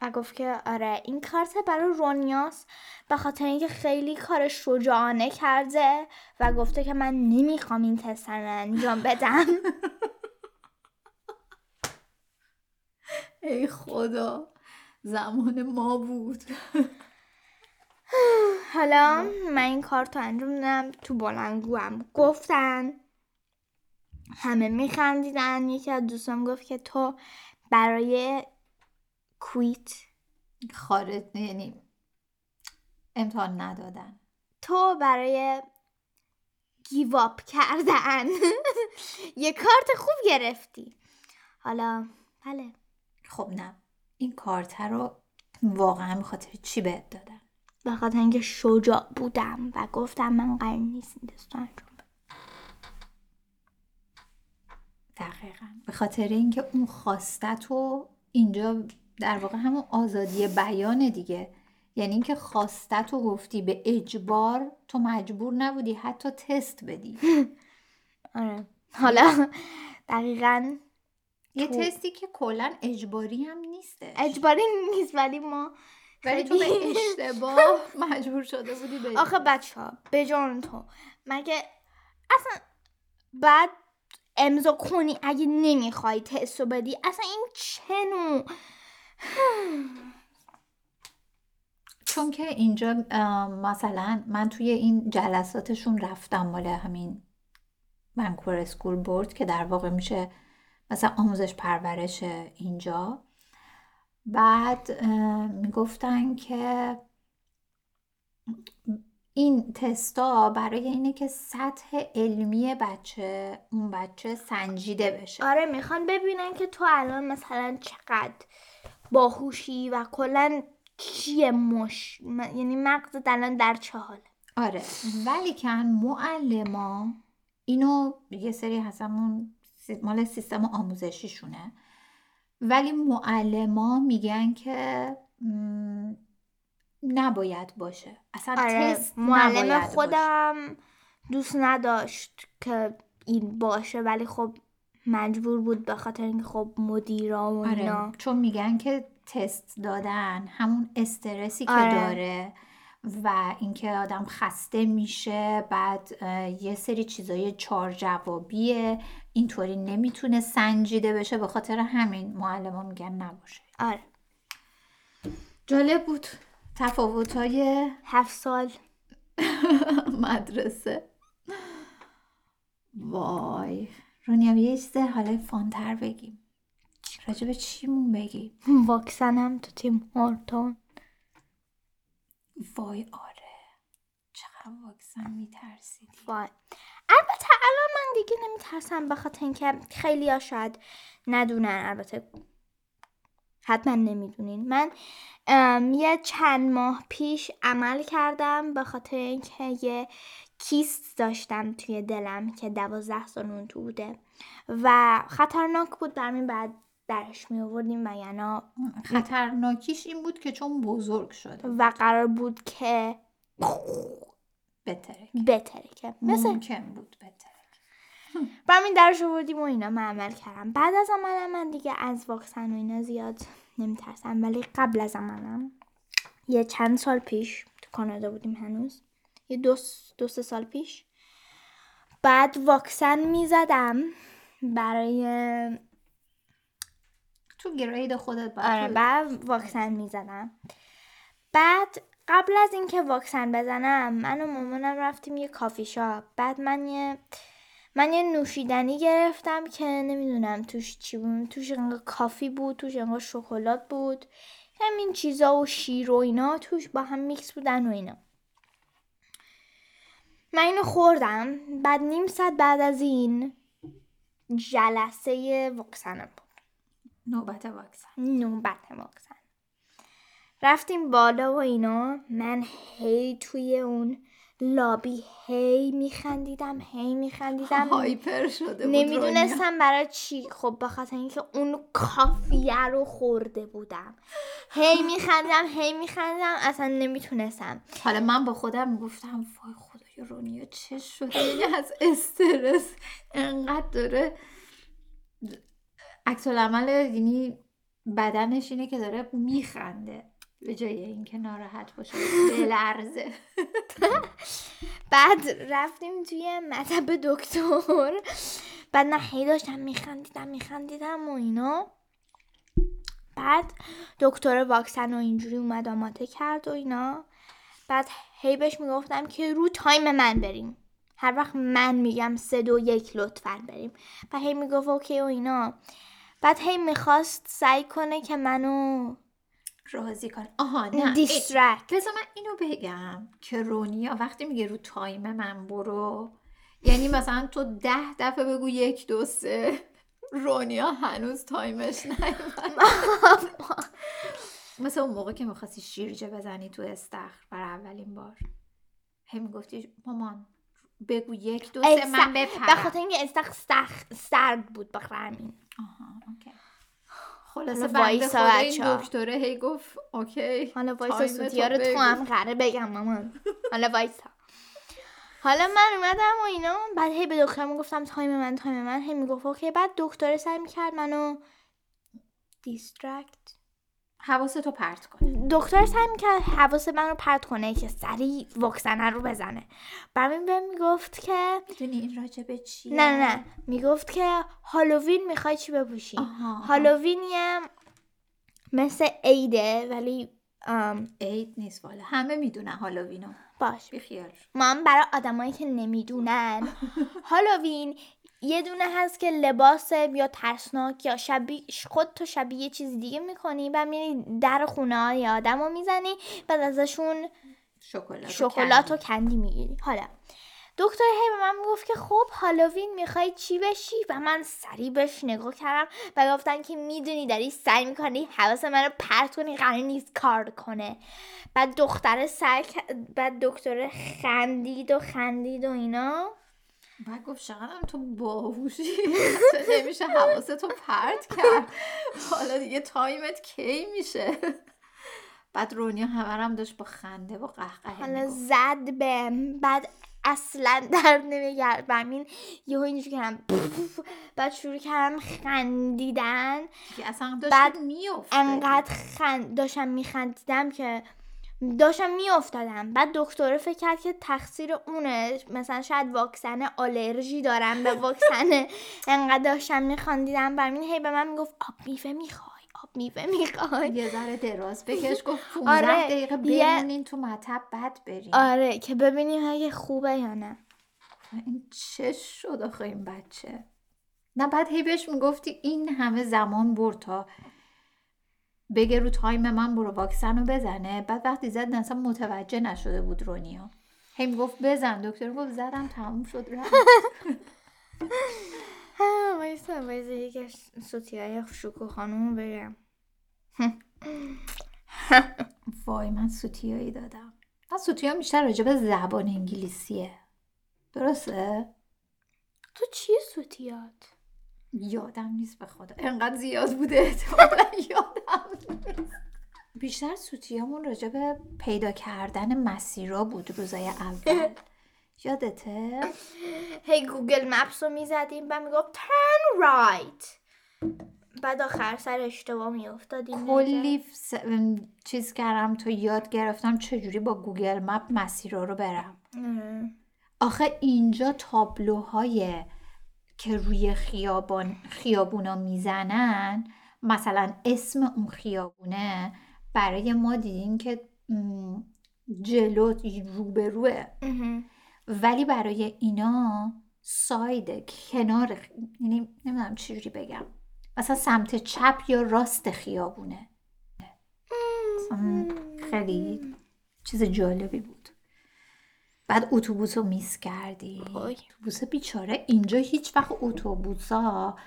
و گفت که آره این کارت برای رونیاس به خاطر اینکه خیلی کار شجاعانه کرده و گفته که من نمی‌خوام این تست انجام بدم. ای خدا زمان ما بود. حالا من این کارت رو انجام دادم تو بلنگو هم گفتن همه میخندیدن. یکی از دوستان گفت که تو برای کویت خارج یعنی امتحان ندادن. تو برای گیواب کردن. یه کارت خوب گرفتی. حالا بله. خب نه. این کارت رو واقعا به خاطر چی بهت دادن؟ به خاطر اینکه شجاع بودم و گفتم من قرار نیست این تست رو انجام بدم. دقیقا. به خاطر اینکه اون خواستت رو اینجا در واقع همون آزادی بیان دیگه. یعنی اینکه خواستت رو گفتی به اجبار تو مجبور نبودی حتی تست بدی. آره. حالا دقیقا یه تو- تستی که کلا اجباری هم نیسته اجباری نیست ولی ما ولی تو به اشتباه مجبور شده بودی بدی آخه بچه ها به جان تو. مگه اصلا بعد امضا کنی اگه نمی‌خوای تستو بدی؟ اصلا این چه نوع چون که اینجا مثلا من توی این جلساتشون رفتم مال همین منکور اسکول بورد که در واقع میشه مثلا آموزش پرورش اینجا. بعد می‌گفتن که این تستا برای اینه که سطح علمی بچه اون بچه سنجیده بشه. آره می‌خوان ببینن که تو الان مثلا چقدر باهوشی و کلا چیه مش م- یعنی مغزت الان در چه حاله؟ آره ولی کن معلما اینو یه سری هستمون مال سیستم آموزشیشونه. ولی معلما میگن که م، نباید باشه. اصلا آره تست معلم نباید باشه. خودم دوست نداشت که این باشه ولی خب مجبور بود به خاطر اینکه خب مدیرا و اینا. آره چون میگن که تست دادن همون استرسی که آره. داره و اینکه آدم خسته میشه بعد یه سری چیزای چهار جوابیه اینطوری نمی‌تونه سنجیده بشه به خاطر همین معلم میگن نباشه. آره. جالب بود تفاوت های هفت سال. مدرسه. وای. رونیا یه چیز حالا فانتر بگیم. راجع به چیمون بگیم؟ واکسنم تو تیم هورتون وای آره. چقدر واکسن میترسیدی. وای. البته الان من دیگه نمیترسم به خاطر اینکه خیلی ها شاید ندونن. البته حتما نمی‌دونین. من یه چند ماه پیش عمل کردم به خاطر اینکه یه کیست داشتم توی دلم که دوازده سال اون تو بوده. و خطرناک بود برمین بعد درش می آوردیم و یعنی خطرناکیش این بود که چون بزرگ شده. و قرار بود که بترکه. مثل ممکن بود بتره و همین درش آوردیم و اینا من عمل کردم. بعد از عملم من دیگه از واکسن و اینا زیاد نمیترسم. ولی قبل از عملم یه چند سال پیش تو کانادا بودیم هنوز. یه دو, س- دو سه سال پیش. بعد واکسن می‌زدم برای تو گرید خودت باید آره بعد واکسن می‌زدم. بعد قبل از اینکه واکسن بزنم من و مامانم رفتیم یه کافی شاپ. بعد من یه من یه نوشیدنی گرفتم که نمی‌دونم توش چی بود. توش انگار کافی بود توش انگار شکلات بود. همین چیزا و شیر و اینا توش با هم میکس بودن و اینا. من اینو خوردم بعد نیم ساعت بعد از این جلسه واکسنم بود. نوبت واکسن. نوبت واکسن. رفتیم بالا و اینا. من هی توی اون لابی هی میخندیدم هی میخندیدم. هایپر شده بود. نمی‌دونستم برای چی. خب به خاطر اینکه اون کافیه رو خورده بودم. هی میخندیدم هی میخندیدم. اصلا نمی‌تونستم. حالا من با خودم می‌گفتم وای خدای رونیا چه شده از استرس انقدر داره عکس العمل یعنی بدنش اینه که داره میخنده به جای اینکه ناراحت باشه بلرزه بعد رفتیم توی مطب دکتر. بعد نه هی داشتم میخندیدم میخندیدم و اینا. بعد دکتر واکسن و اینجوری اومد آماده کرد و اینا. بعد هی بهش می‌گفتم که رو time من بریم. هر وقت من میگم سه دو یک لطفا بریم. و هی می‌گفت okay و اینا. بعد هی می‌خواست سعی کنه که منو راضی کن آها نه distract بذار من اینو بگم که رونیا وقتی میگه رو time من برو یعنی مثلا تو ده دفعه بگو یک دو سه. رونیا هنوز تایمش نیومد. مثل اون موقع که می‌خواستی شیرجه بزنی تو استخر برای اولین بار. هی می‌گفتی مامان بگو یک دو سه من به بپرم خاطر اینکه استخ سخ- سرد بود بخاطر همین آها اوکی. خلاصه بنده خدا این. دکتره هی گفت اوکی حالا وایسا سوتیا رو تو. هم قراره بگم مامان. حالا وایسا. حالا من اومدم و اینا بعد هی به دکترم گفتم time من time من. هی می‌گفت okay بعد دکتر سعی می‌کرد منو distract حواستو پرت کنه. دکتر سعی می‌کرد حواس من رو پرت کنه که سریع واکسن رو بزنه. برای بهم می‌گفت که می‌دونی این راجبه چیه؟ نه نه می‌گفت که هالووین می‌خوای چی بپوشی؟ آها، آها. هالووین یه مثل عیده ولی ام، عید نیست والا. همه می‌دونن هالووینو. باش. بیخیال من برای آدمایی که نمی‌دونن. هالووین یه دونه هست که لباس یا ترسناک یا شبیه خود تو شبیه یه چیز دیگه می‌کنی و میری در خونه های آدم رو می‌زنی بعد ازشون شکلات و شکلات و کندی. می‌گیری. حالا دکتر هی به من می‌گفت که خب هالووین می‌خوای چی بشی؟ و من سریع بهش نگاه کردم و گفتن که می‌دونی داری سعی می‌کنی حواس من رو پرت کنی قرار نیست کار کنه. بعد دختر سعی کرد- بعد دکتر خندید و خندید و اینا. بعد گفت شقدم تو باهوشی نمیشه حواستو پرت کرد. حالا دیگه تایمت کی میشه؟ بعد رونیا همه هم داشت با خنده و قهقه حالا زد به بعد اصلا در نمیگرد همین یهو اینجوری کردم. بعد شروع کردم خندیدن. اصلا داشت بعد میفته انقدر خند داشتم میخندیدم که داشتم میافتادم. بعد دکتر فکر کرد که تقصیر اونه. مثلا شاید واکسن آلرژی دارم به واکسن. انقدر داشتم میخندیدم برمین هی به من می‌گفت آب میوه می‌خوای آب میوه می‌خوای. یه ذره دراز بکش. گفت 15 آره، دقیقه یه- بمونین تو مطب بعد بریم آره که ببینیم اگه خوبه یا نه. این چه شد آخه این بچه؟ نه بعد هی بهش می‌گفتی این همه زمان برد تا بگه رو تایم من برو واکسن رو بزنه. بعد وقتی زد اصلا متوجه نشده بود رونیا. هی می‌گفت بزن. دکتر گفت زدم تموم شد رفت. ها وایسا وایسا یک سوتی های شوکو خانومو بگم. وای من سوتیایی دادم. من سوتیا بیشتر راجع به زبان انگلیسیه. درسته؟ تو چیه سوتیات؟ یادم نیست به خدا. انقدر زیاد بوده احتمالا یادم. بیشتر سوتیامون راجع به پیدا کردن مسیرا بود روزای اول. یادته؟ هی گوگل مپس رو می‌زدیم و می‌گفت turn right. بعد آخر سر اشتباه میافتادیم. کلی س- چیز کردم تا یاد گرفتم چجوری با گوگل مپ مسیرا رو برم. آخه اینجا تابلوهای که روی خیابان خیابونا می‌زنن مثلا اسم اون خیابونه برای ما دیدیم که جلو روبروه. ولی برای اینا ساید کنار یعنی نمی‌دونم چجوری بگم. مثلا سمت چپ یا راست خیابونه. خیلی چیز جالبی بود. بعد اتوبوس رو میس کردی. اتوبوس بیچاره. اینجا هیچ وقت اتوبوس ها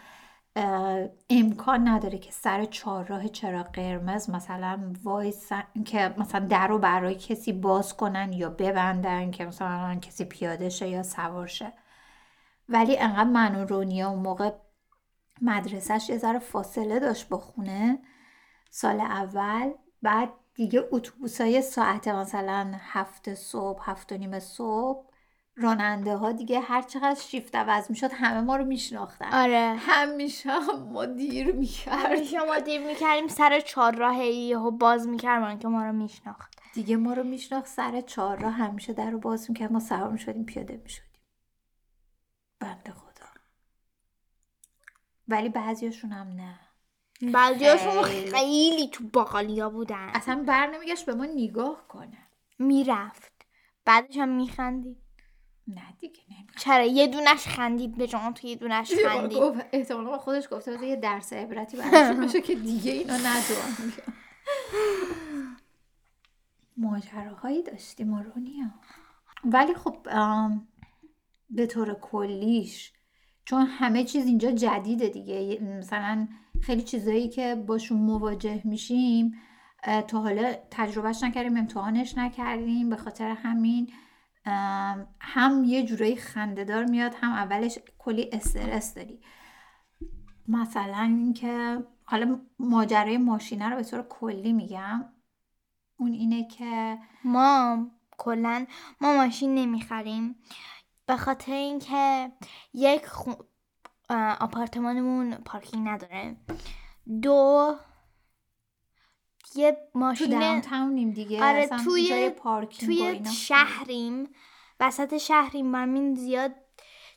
امکان نداره که سر چهارراه چراغ قرمز مثلا وایسن که مثلا در رو برای کسی باز کنن یا ببندن که مثلا کسی پیاده شه یا سوار شه. ولی انقدر من و رونیا اون موقع مدرسهش یه ذره فاصله داشت با خونه سال اول بعد دیگه اتوبوس های ساعت مثلا هفت صبح هفت و نیم صبح راننده ها دیگه هر چقدر شیفت عوض می‌شد همه ما رو میشناختن. آره. همیشه هم ما دیر می‌کرد همیشه ما دیر می‌کردیم سر چهار راه یهو باز می‌کردن که ما رو میشناخت. دیگه ما رو میشناخت سر چهار راه همیشه در رو باز می‌کرد ما سوار می‌شدیم پیاده می‌شدیم. بنده خدا. ولی بعضیاشون هم نه. بعضیاشون خیلی. خیلی تو باقالیا بودن. اصلا بر نمیگشت به ما نگاه کنه. می‌رفت. بعدش هم میخندید. نه دیگه چرا؟ یه دونش خندید به جان تو یه دونش خندید. احتمالا با خودش گفته بذار یه درس عبرتی براشون که دیگه اینو ندوان ماجراهایی داشتیم مارونیا ولی خب به طور کلیش چون همه چیز اینجا جدیده دیگه. مثلا خیلی چیزایی که باشون مواجه میشیم تا حالا تجربهش نکردیم امتحانش نکردیم به خاطر همین هم یه جورایی خندهدار میاد هم اولش کلی استرس داری. مثلا اینکه حالا ماجرای ماشینه رو به طور کلی میگم. اون اینه که ما کلا ما ماشین نمی‌خریم. به خاطر اینکه یک خو... آپارتمانمون پارکینگ نداره. دو یه تو ماشین داونتاونیم دیگه آره، توی- توی. شهریم وسط شهریم همین زیاد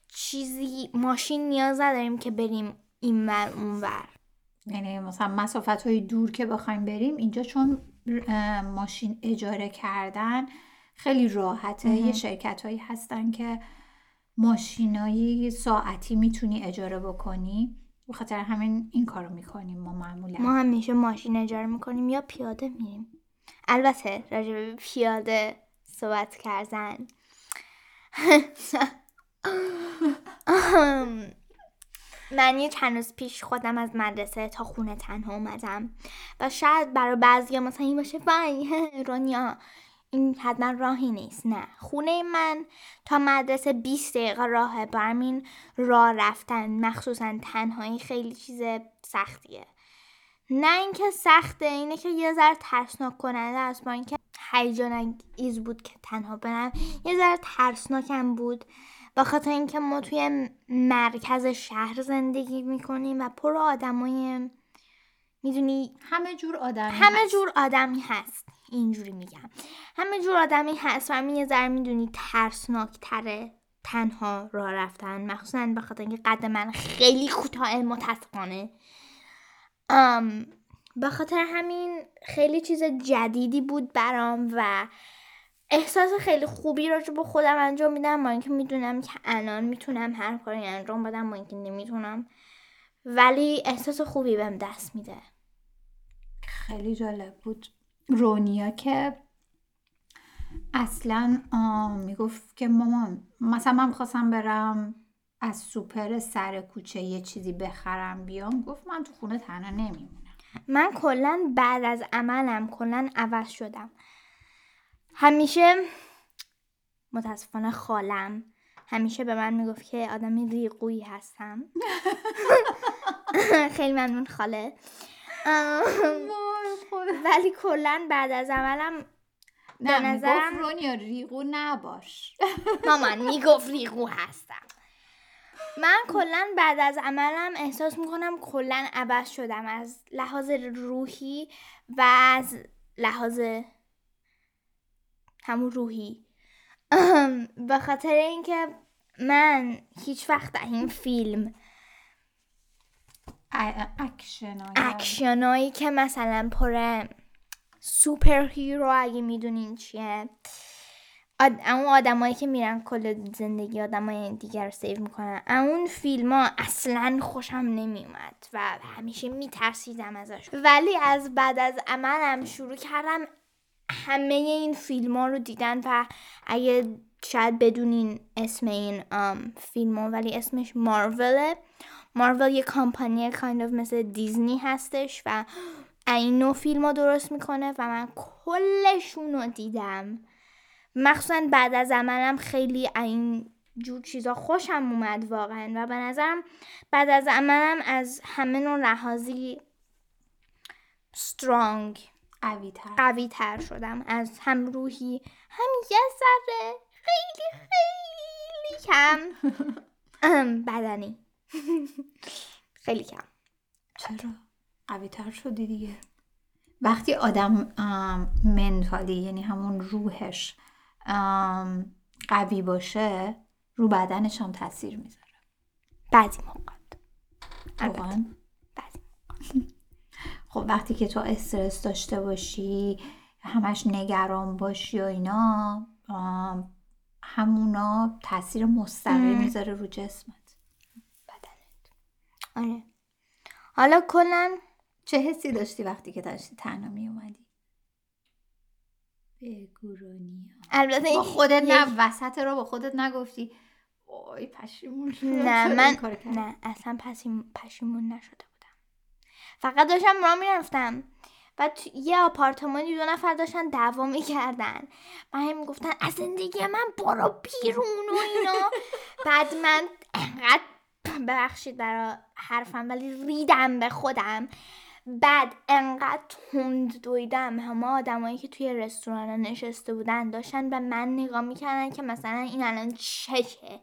چیزی ماشین نیاز نداریم که بریم این ور اون ور یعنی مثلا مسافت های دور که بخوایم بریم اینجا چون ماشین اجاره کردن خیلی راحته. یه شرکت هایی هستن که ماشینایی ساعتی می‌تونی اجاره بکنی به خاطر همین این کارو می‌کنیم ما معمولا. ما همیشه ماشین اجاره می‌کنیم یا پیاده میریم. البته راجع به پیاده صحبت کردن. من یه چند روز پیش خودم از مدرسه تا خونه تنها اومدم. و شاید برای بعضی مثلا این باشه وای رونیا این حتما راهی نیست. نه. خونه من تا مدرسه 20 دقیقه راهه برمین راه رفتن. مخصوصا تنهایی خیلی چیز سختیه. نه اینکه سخته اینه که یه ذره ترسناک کننده است. با اینکه هیجان انگیز بود که تنها برم. یه ذره ترسناکم بود. به خاطر اینکه ما توی مرکز شهر زندگی می‌کنیم و پر آدمای می‌دونی همه جور آدمی همه هست. جور آدمی هست. اینجوری میگم. همه جور آدمی هست و همین یه ذره می‌دونی ترسناک تره تنها راه رفتن. مخصوصا به خاطر اینکه قد من خیلی کوتاه متاسفانه. به خاطر همین خیلی چیز جدیدی بود برام و احساس خیلی خوبی راجع به خودم انجام میدم. با اینکه می‌دونم که الان می‌تونم هر کاری انجام بدم با اینکه نمی‌تونم. ولی احساس خوبی بهم دست میده. خیلی جالب بود. رونیا که اصلا می‌گفت که مامان مثلا من خواستم برم از سوپر سر کوچه یه چیزی بخرم بیام. گفت من تو خونه تنها نمیمونم. من کلا بعد از عملم کلا عوض شدم. همیشه متاسفانه خالم همیشه به من می‌گفت که آدمی ریقویی هستم. خیلی ممنون خاله. ولی کلا بعد از عملم به نه نظرم می‌گفت رونیا ریقو نباش. مامان می‌گفت ریقو هستم. من کلا بعد از عملم احساس می‌کنم کلا عوض شدم از لحاظ روحی و از لحاظ همون روحی. به خاطر اینکه من هیچ وقت این فیلم اکشنایی که مثلا پر superhero اگه می‌دونین چیه. آد... اون آدمایی که میرن کل زندگی آدمای دیگر رو save می‌کنن. اون فیلم ها اصلا خوشم نمیومد و همیشه میترسیدم ازش. ولی از بعد از عملم شروع کردم همه این فیلم ها رو دیدن و اگه شاید بدونین اسم این فیلم ها ولی اسمش ماروله مارول یه کامپانی کایند of مثل دیزنی هستش و این نوع فیلم ها درست می‌کنه و من کلشون رو دیدم. مخصوصا بعد از عملم خیلی این جور چیزا خوشم اومد واقعا و به نظرم بعد از عملم از همه نوع لحاظی سترانگ قوی تر قوی تر شدم. از هم روحی هم یه ذره خیلی خیلی کم. بدنی. خیلی کم. چرا؟ قوی تر شدی دیگه. وقتی آدم منتالی یعنی همون روحش قوی باشه رو بدنش هم تاثیر می‌ذاره. بعضی موقع. بعضی خب وقتی که تو استرس داشته باشی همش نگران باشی و اینا همونا تاثیر مستقیم. می‌ذاره رو جسمت. آره. حالا کلا چه حسی داشتی وقتی که داشتی تنها می اومدی بگو رونیا. البته این خودت یک- نه وسط رو با خودت نگفتی. وای پشیمون شدم. نه من؟ نه اصلا پشیم- پشیمون نشده بودم. فقط داشتم راه می‌رفتم. و تو یه آپارتمانی دو نفر داشتن دعوا می‌کردن. و هم می‌گفتن از زندگی من برو بیرون و اینا. بعد من انقدر ببخشید برای حرفم ولی ریدم به خودم. بعد انقدر تند دویدم. همه آدمایی که توی رستوران نشسته بودن داشتن به من نگاه می‌کردن که مثلا این الان چشه.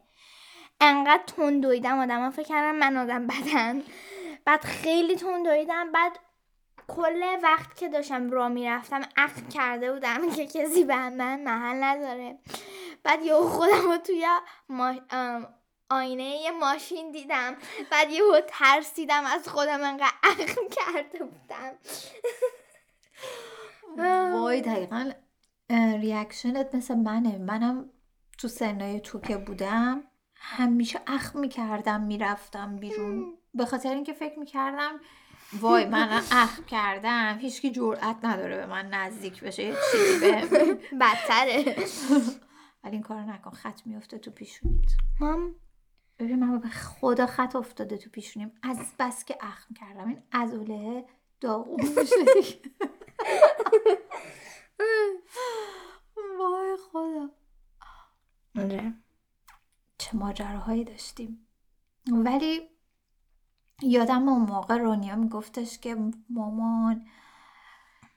انقدر تند دویدم. آدم فکر کردم من آدم بدن. بعد خیلی تند دویدم. بعد کل وقت که داشتم را می‌رفتم عقل کرده بودم که کسی به من محل نداره. بعد یه خودم رو توی. آینه یه ماشین دیدم. بعد یه ترسیدم از خودم انقدر عقل کرده بودم. وای دقیقا ریاکشنت مثل منه. منم تو سنای تو که بودم همیشه اخ می‌کردم می‌رفتم بیرون. به خاطر اینکه فکر می‌کردم وای من اخ کردم. هیچکی جرأت نداره به من نزدیک بشه یه چیزی به بدتره. ولی این کارو نکن. خط میفته تو پیشونیت. مام ببین من به خدا خط افتاده تو پیشونیم. از بس که اخم کردم. این ازوله داغون میشه وای خدا. آره. چه ماجراهایی داشتیم. ولی یادم اون موقع رونیا میگفتش که مامان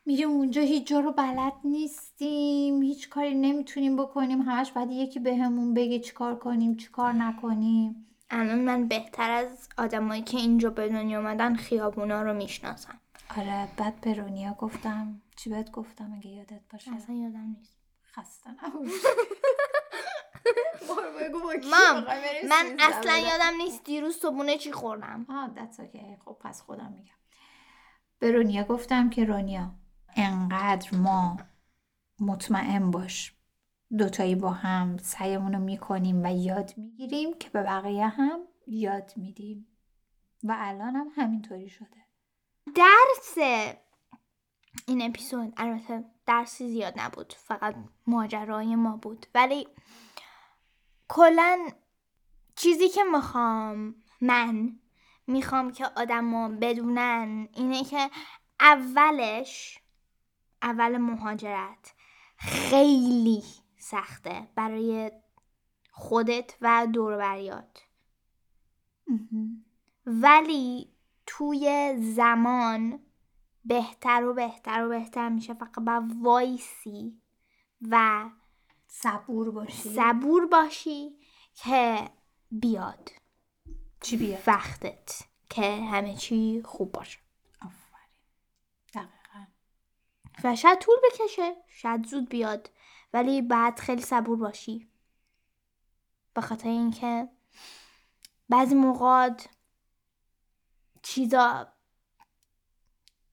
میریم اونجا هیچ جا رو بلد نیستیم هیچ کاری نمی‌تونیم بکنیم همش باید یکی بهمون بگه چیکار کنیم چیکار نکنیم. الان من بهتر از آدمایی که اینجا به دنیا اومدن خیابونا رو می‌شناسم. آره بعد به رونیا گفتم. چی بهت گفتم اگه یادت باشه؟ اصلا یادم نیست. خسته مام من اصلا یادم نیست دیروز صبونه چی خوردم. آه that's okay. خب پس خودم میگم. به رونیا گفتم که رونیا انقدر ما مطمئن باش. دوتایی با هم سعیمون رو می‌کنیم و یاد می‌گیریم که به بقیه هم یاد میدیم. و الان هم همینطوری شده. درس این اپیزود البته درسی زیاد نبود فقط ماجرای ما بود. ولی کلا چیزی که می‌خوام من می‌خوام که آدما بدونن اینه که اولش اول مهاجرت. خیلی سخته برای خودت و دوربریات. ولی توی زمان بهتر و بهتر و بهتر میشه. فقط با وایسی و صبور باشی. صبور باشی که بیاد. چی بیاد؟ وقتت که همه چی خوب باشه آفرین دقیقا و شاید طول بکشه. شاید زود بیاد. ولی بعد خیلی صبور باشی. به خاطر اینکه بعضی موقعات چیزا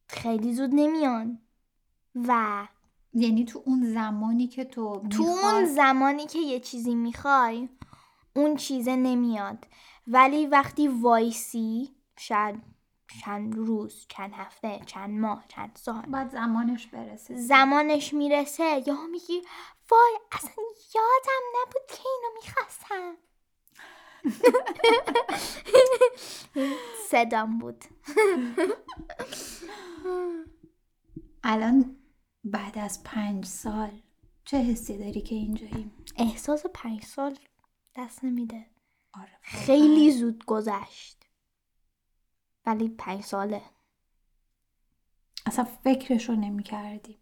خیلی زود نمیان. و یعنی تو اون زمانی که تو تو اون زمانی که یه چیزی می‌خوای اون چیزه نمیاد. ولی وقتی وایسی شاید چند روز چند هفته چند ماه چند سال. بعد زمانش برسه. زمانش می‌رسه. یا میگی وای اصلا یادم نبود که اینو می‌خواستم. صدام بود. الان بعد از پنج سال چه حسی داری که اینجاییم؟ احساس پنج سال دست نمیده. آره خیلی زود گذشت. ولی پنج ساله. اصلا فکرشو نمی کردیم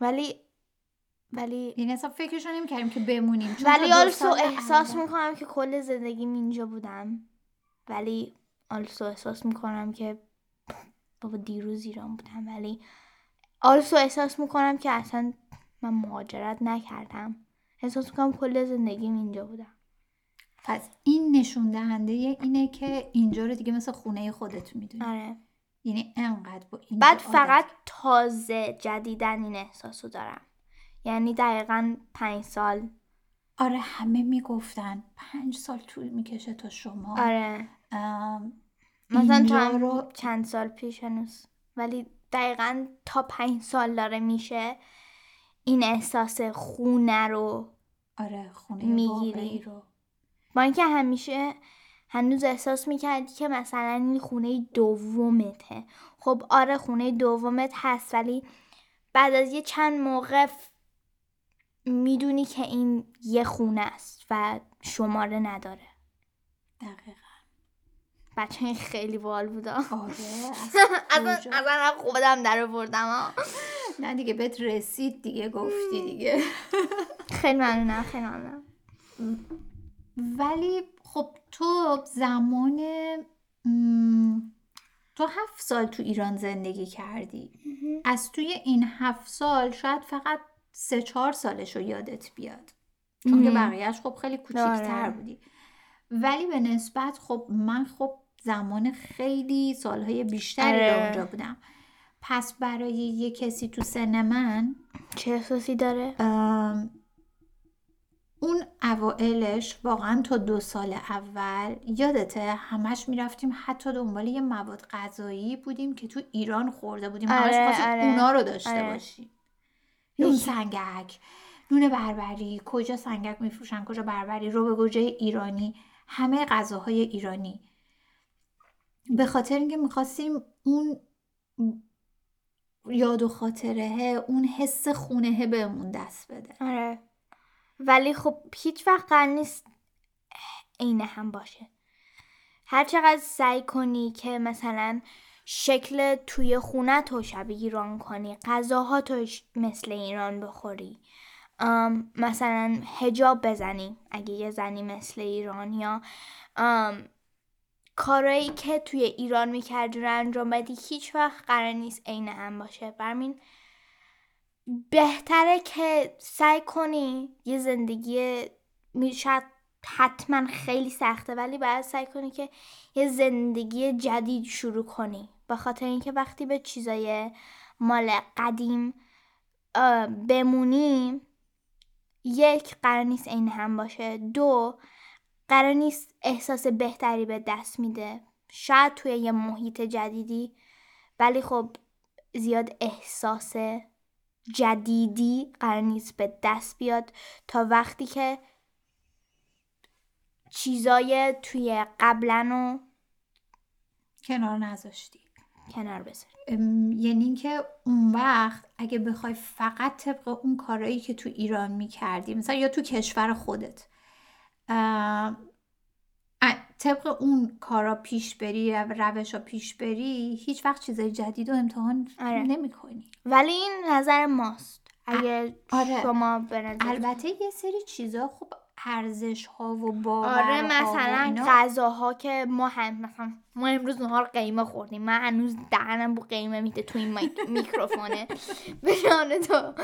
ولی ولی یعنی اصلا فکرشو نمی کردیم که بمونیم چون ولی آلسو احساس می‌کنم که کل زندگیم اینجا بودم. ولی آلسو احساس می‌کنم که بابا دیروز ایران بودم. ولی آلسو احساس می‌کنم که اصلا من مهاجرت نکردم. احساس می‌کنم کل زندگیم اینجا بودم. پس این نشون دهنده اینه که اینجا رو دیگه مثل خونه خودت می‌دونی. آره. یعنی انقدر با این بعد فقط تازه جدیدن این احساس رو دارم. یعنی دقیقا پنج سال. آره همه می‌گفتن. پنج سال طول می‌کشه تا شما آره. مثلا تو رو چند سال پیش هنوز. ولی دقیقا تا پنج سال داره میشه این احساس خونه رو آره خونه می‌گیری. رو. با اینکه همیشه هنوز احساس می‌کردی که مثلا این خونه دومته. خب آره خونه دومت هست ولی بعد از یه چند موقع می‌دونی که این یه خونه است و شماره نداره. دقیقا. بچه این خیلی بال بودا. آره؟ اصلا خودم در بردم نه دیگه بهت رسید دیگه گفتی دیگه. خیلی ممنونم خیلی ممنونم. ولی خب تو زمان م، تو هفت سال تو ایران زندگی کردی. از توی این هفت سال شاید فقط سه چهار سالش رو یادت بیاد. چون که بقیهش خب خیلی کوچیکتر آره. بودی. ولی به نسبت خب من خب زمان خیلی سالهای بیشتری آره. اونجا بودم. پس برای یه کسی تو سن من چه احساسی داره؟ اون اوائلش واقعا تا دو سال اول یادته همش می‌رفتیم حتی دنبال یه مواد غذایی بودیم که تو ایران خورده بودیم. همش آره، خواستیم آره، اونا رو داشته آره. باشیم. نون سنگک نون بربری کجا سنگک میفروشن کجا بربری رو به گوجه ایرانی همه غذاهای ایرانی. به خاطر اینکه می‌خواستیم اون یاد و خاطره اون حس خونه بهمون دست بده. آره. ولی خب هیچ وقت قرار نیست عین هم باشه. هر چقدر سعی کنی که مثلا شکل توی خونه تو شبیه ایران کنی غذاها تو مثل ایران بخوری. مثلا هجاب بزنی اگه یه زنی مثل ایران یا کارایی که توی ایران می‌کردی رو انجام بدی هیچ وقت قرار نیست عین هم باشه. برمین بهتره که سعی کنی یه زندگی شاید حتما خیلی سخته ولی باید سعی کنی که یه زندگی جدید شروع کنی. به خاطر اینکه وقتی به چیزای مال قدیم بمونی یک قرار نیست عین هم باشه. دو قرار نیست احساس بهتری به دست میده. شاید توی یه محیط جدیدی ولی خب زیاد احساس جدیدی قرار نیست به دست بیاد تا وقتی که چیزای توی قبلا رو کنار نذاشتی. کنار بذاری. یعنی اینکه اون وقت اگه بخوای فقط طبق اون کارایی که تو ایران می‌کردی مثلا یا تو کشور خودت طبق اون کارا پیش بری روش ها پیش بری هیچ وقت چیزای جدید رو امتحان آره. نمی کنی ولی این نظر ماست. اگه آره. شما به نظر البته یه سری چیزا خب ارزش ها و باورها آره مثلا غذاها که ما هم مثلا ما امروز نهار قیمه خوردیم. من هنوز دهنم بو قیمه میده تو این میک- میکروفونه. به جان تو.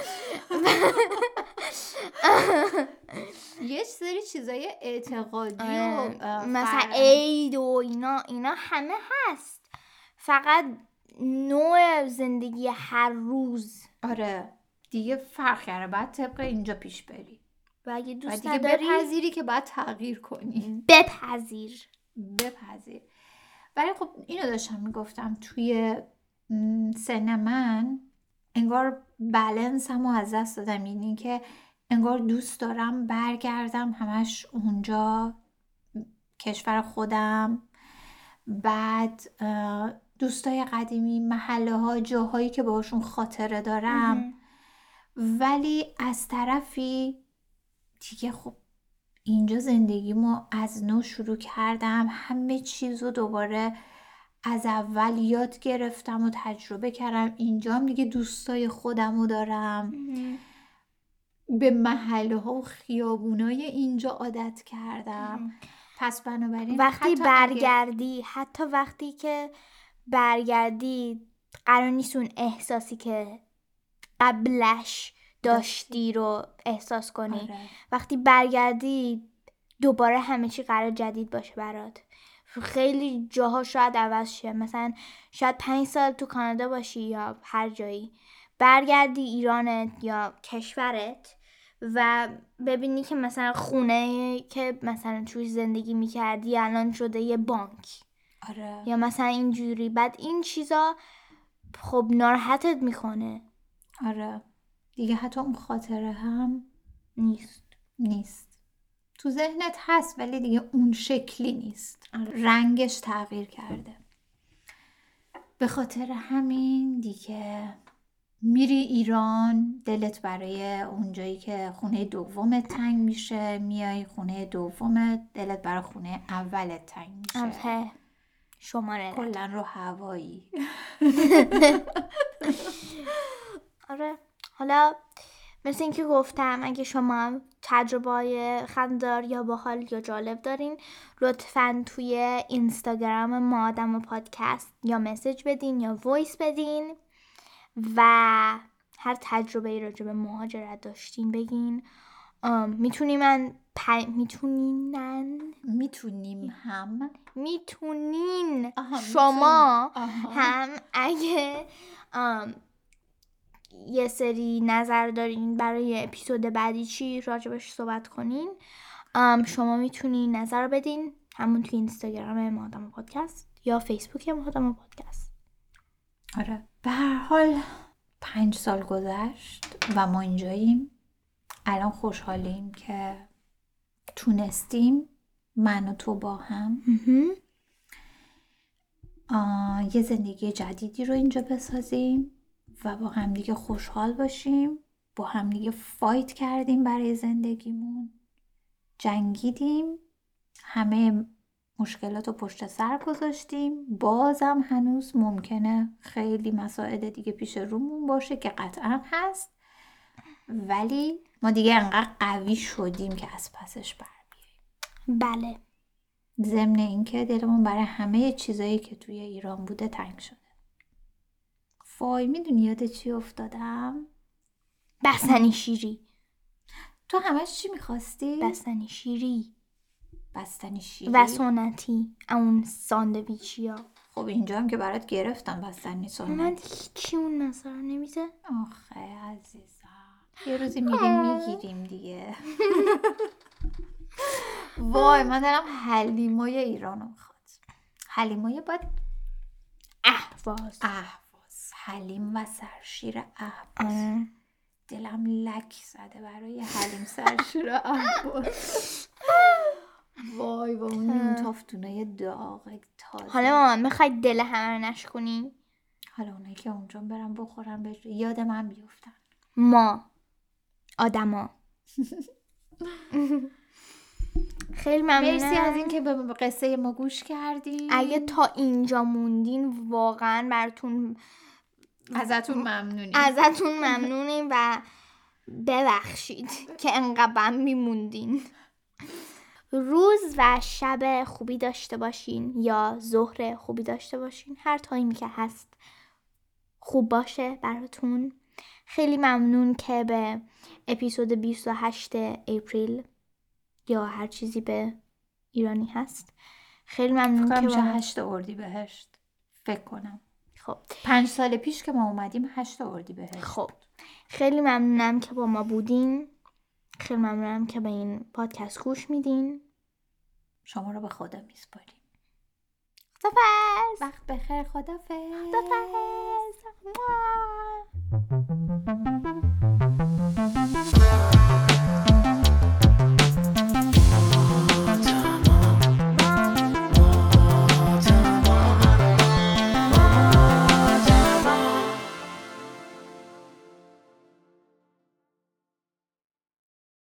یه سری چیزای اعتقادی و آره. مثلا عید و اینا اینا همه هست. فقط نوع زندگی هر روز. آره. دیگه فرق کرده. بعد طبق اینجا پیش بری. و اگه و دوست دیگه نداری بپذیری که باید تغییر کنی. بپذیر. بپذیر. ولی خب اینو داشتم می‌گفتم توی سن من انگار بلنسم رو از دست دادم. یعنی که انگار دوست دارم برگردم همش اونجا کشور خودم. بعد دوستای قدیمی محله ها جاهایی که باشون خاطره دارم. ولی از طرفی دیگه خب اینجا زندگیمو از نو شروع کردم. همه چیز رو دوباره از اول یاد گرفتم و تجربه کردم. اینجام دیگه دوستای خودم رو دارم به محله ها و خیابونای اینجا عادت کردم. پس بنابراین وقتی حتی برگردی حتی وقتی که برگردی قرار نیست اون احساسی که قبلش داشتی. رو احساس کنی. آره. وقتی برگردی دوباره همه چی قرار جدید باشه برات. خیلی جاها شاید عوض شه. مثلا شاید پنج سال تو کانادا باشی یا هر جایی. برگردی ایرانت یا کشورت و ببینی که مثلا خونه که مثلا توی زندگی می‌کردی الان شده یه بانک. آره. یا مثلا اینجوری. بعد این چیزا خب ناراحتت می‌کنه. آره. دیگه حتی اون خاطره هم نیست. نیست. تو ذهنت هست ولی دیگه اون شکلی نیست. رنگش تغییر کرده. به خاطر همین دیگه میری ایران دلت برای اونجایی که خونه دومت تنگ میشه میای خونه دومت دلت برای خونه اولت تنگ میشه. البته شماره. کلا رو هوایی. آره. حالا مثل اینکه گفتم اگه شما تجربه خنددار یا باحال یا جالب دارین لطفا توی اینستاگرام ما آدم و پادکست یا message بدین یا voice بدین و هر تجربه ای راجع به مهاجرت داشتین بگین. می‌تونی من پ... میتونینن می‌تونیم هم. می‌تونین شما آها. هم اگه یه سری نظر دارین برای اپیزود بعدی چی راجبش صحبت کنین. شما می‌تونین نظر بدین همون توی اینستاگرام مادام پادکست یا فیسبوک مادام پادکست. آره. به هر حال پنج سال گذشت و ما اینجاییم. الان خوشحالیم که تونستیم من و تو با هم یه زندگی جدیدی رو اینجا بسازیم. و با همدیگه خوشحال باشیم با همدیگه فایت کردیم برای زندگیمون. جنگیدیم همه مشکلات رو پشت سر گذاشتیم. بازم هنوز ممکنه خیلی مسائل دیگه پیش رومون باشه که قطعا هست. ولی ما دیگه انقدر قوی شدیم که از پسش بر بله. ضمن اینکه دلمون برای همه چیزایی که توی ایران بوده تنگ شده وای می‌دونی یاد چی افتادم؟ بستنی شیری. تو همش چی می‌خواستی؟ بستنی شیری. بستنی شیری؟ و سنتی. اون ساندویچی ها خب اینجا هم که برات گرفتم بستنی سنت من هیچی اون نظر نمیده. آخه عزیزم. یه روزی میریم می‌گیریم دیگه. وای من دارم حلیمای ایرانو می‌خواد حلیمای باید احواز. اهواز حلیم و سرشیر اهواز دلم لک زده برای حلیم سرشیر اهواز وای با اون نیم تافتونای داغ تازه. حالا مامان می‌خوای دل همه رو نشکنی حالا اونایی که اونجا برم بخورم به یاد من بیفتن. ما. آدما. خیلی ممنونم. مرسی از اینکه به قصه ما گوش کردیم اگه تا اینجا موندین واقعا براتون ازتون ممنونیم. ازتون ممنونیم و ببخشید که انقدر میموندین. روز و شب خوبی داشته باشین یا ظهر خوبی داشته باشین هر تایمی که هست خوب باشه براتون. خیلی ممنون که به اپیزود 28 اپریل یا هر چیزی به ایرانی هست. خیلی ممنون که میشه با- هشت اردی بهشت. فکر کنم. خب. پنج سال پیش که ما اومدیم هشت اردی بهشت خب. خیلی ممنونم که با ما بودین. خیلی ممنونم که به این پادکست گوش میدین. شما رو به خدا میسپاریم. خدافز وقت بخیر خدافظ خدافز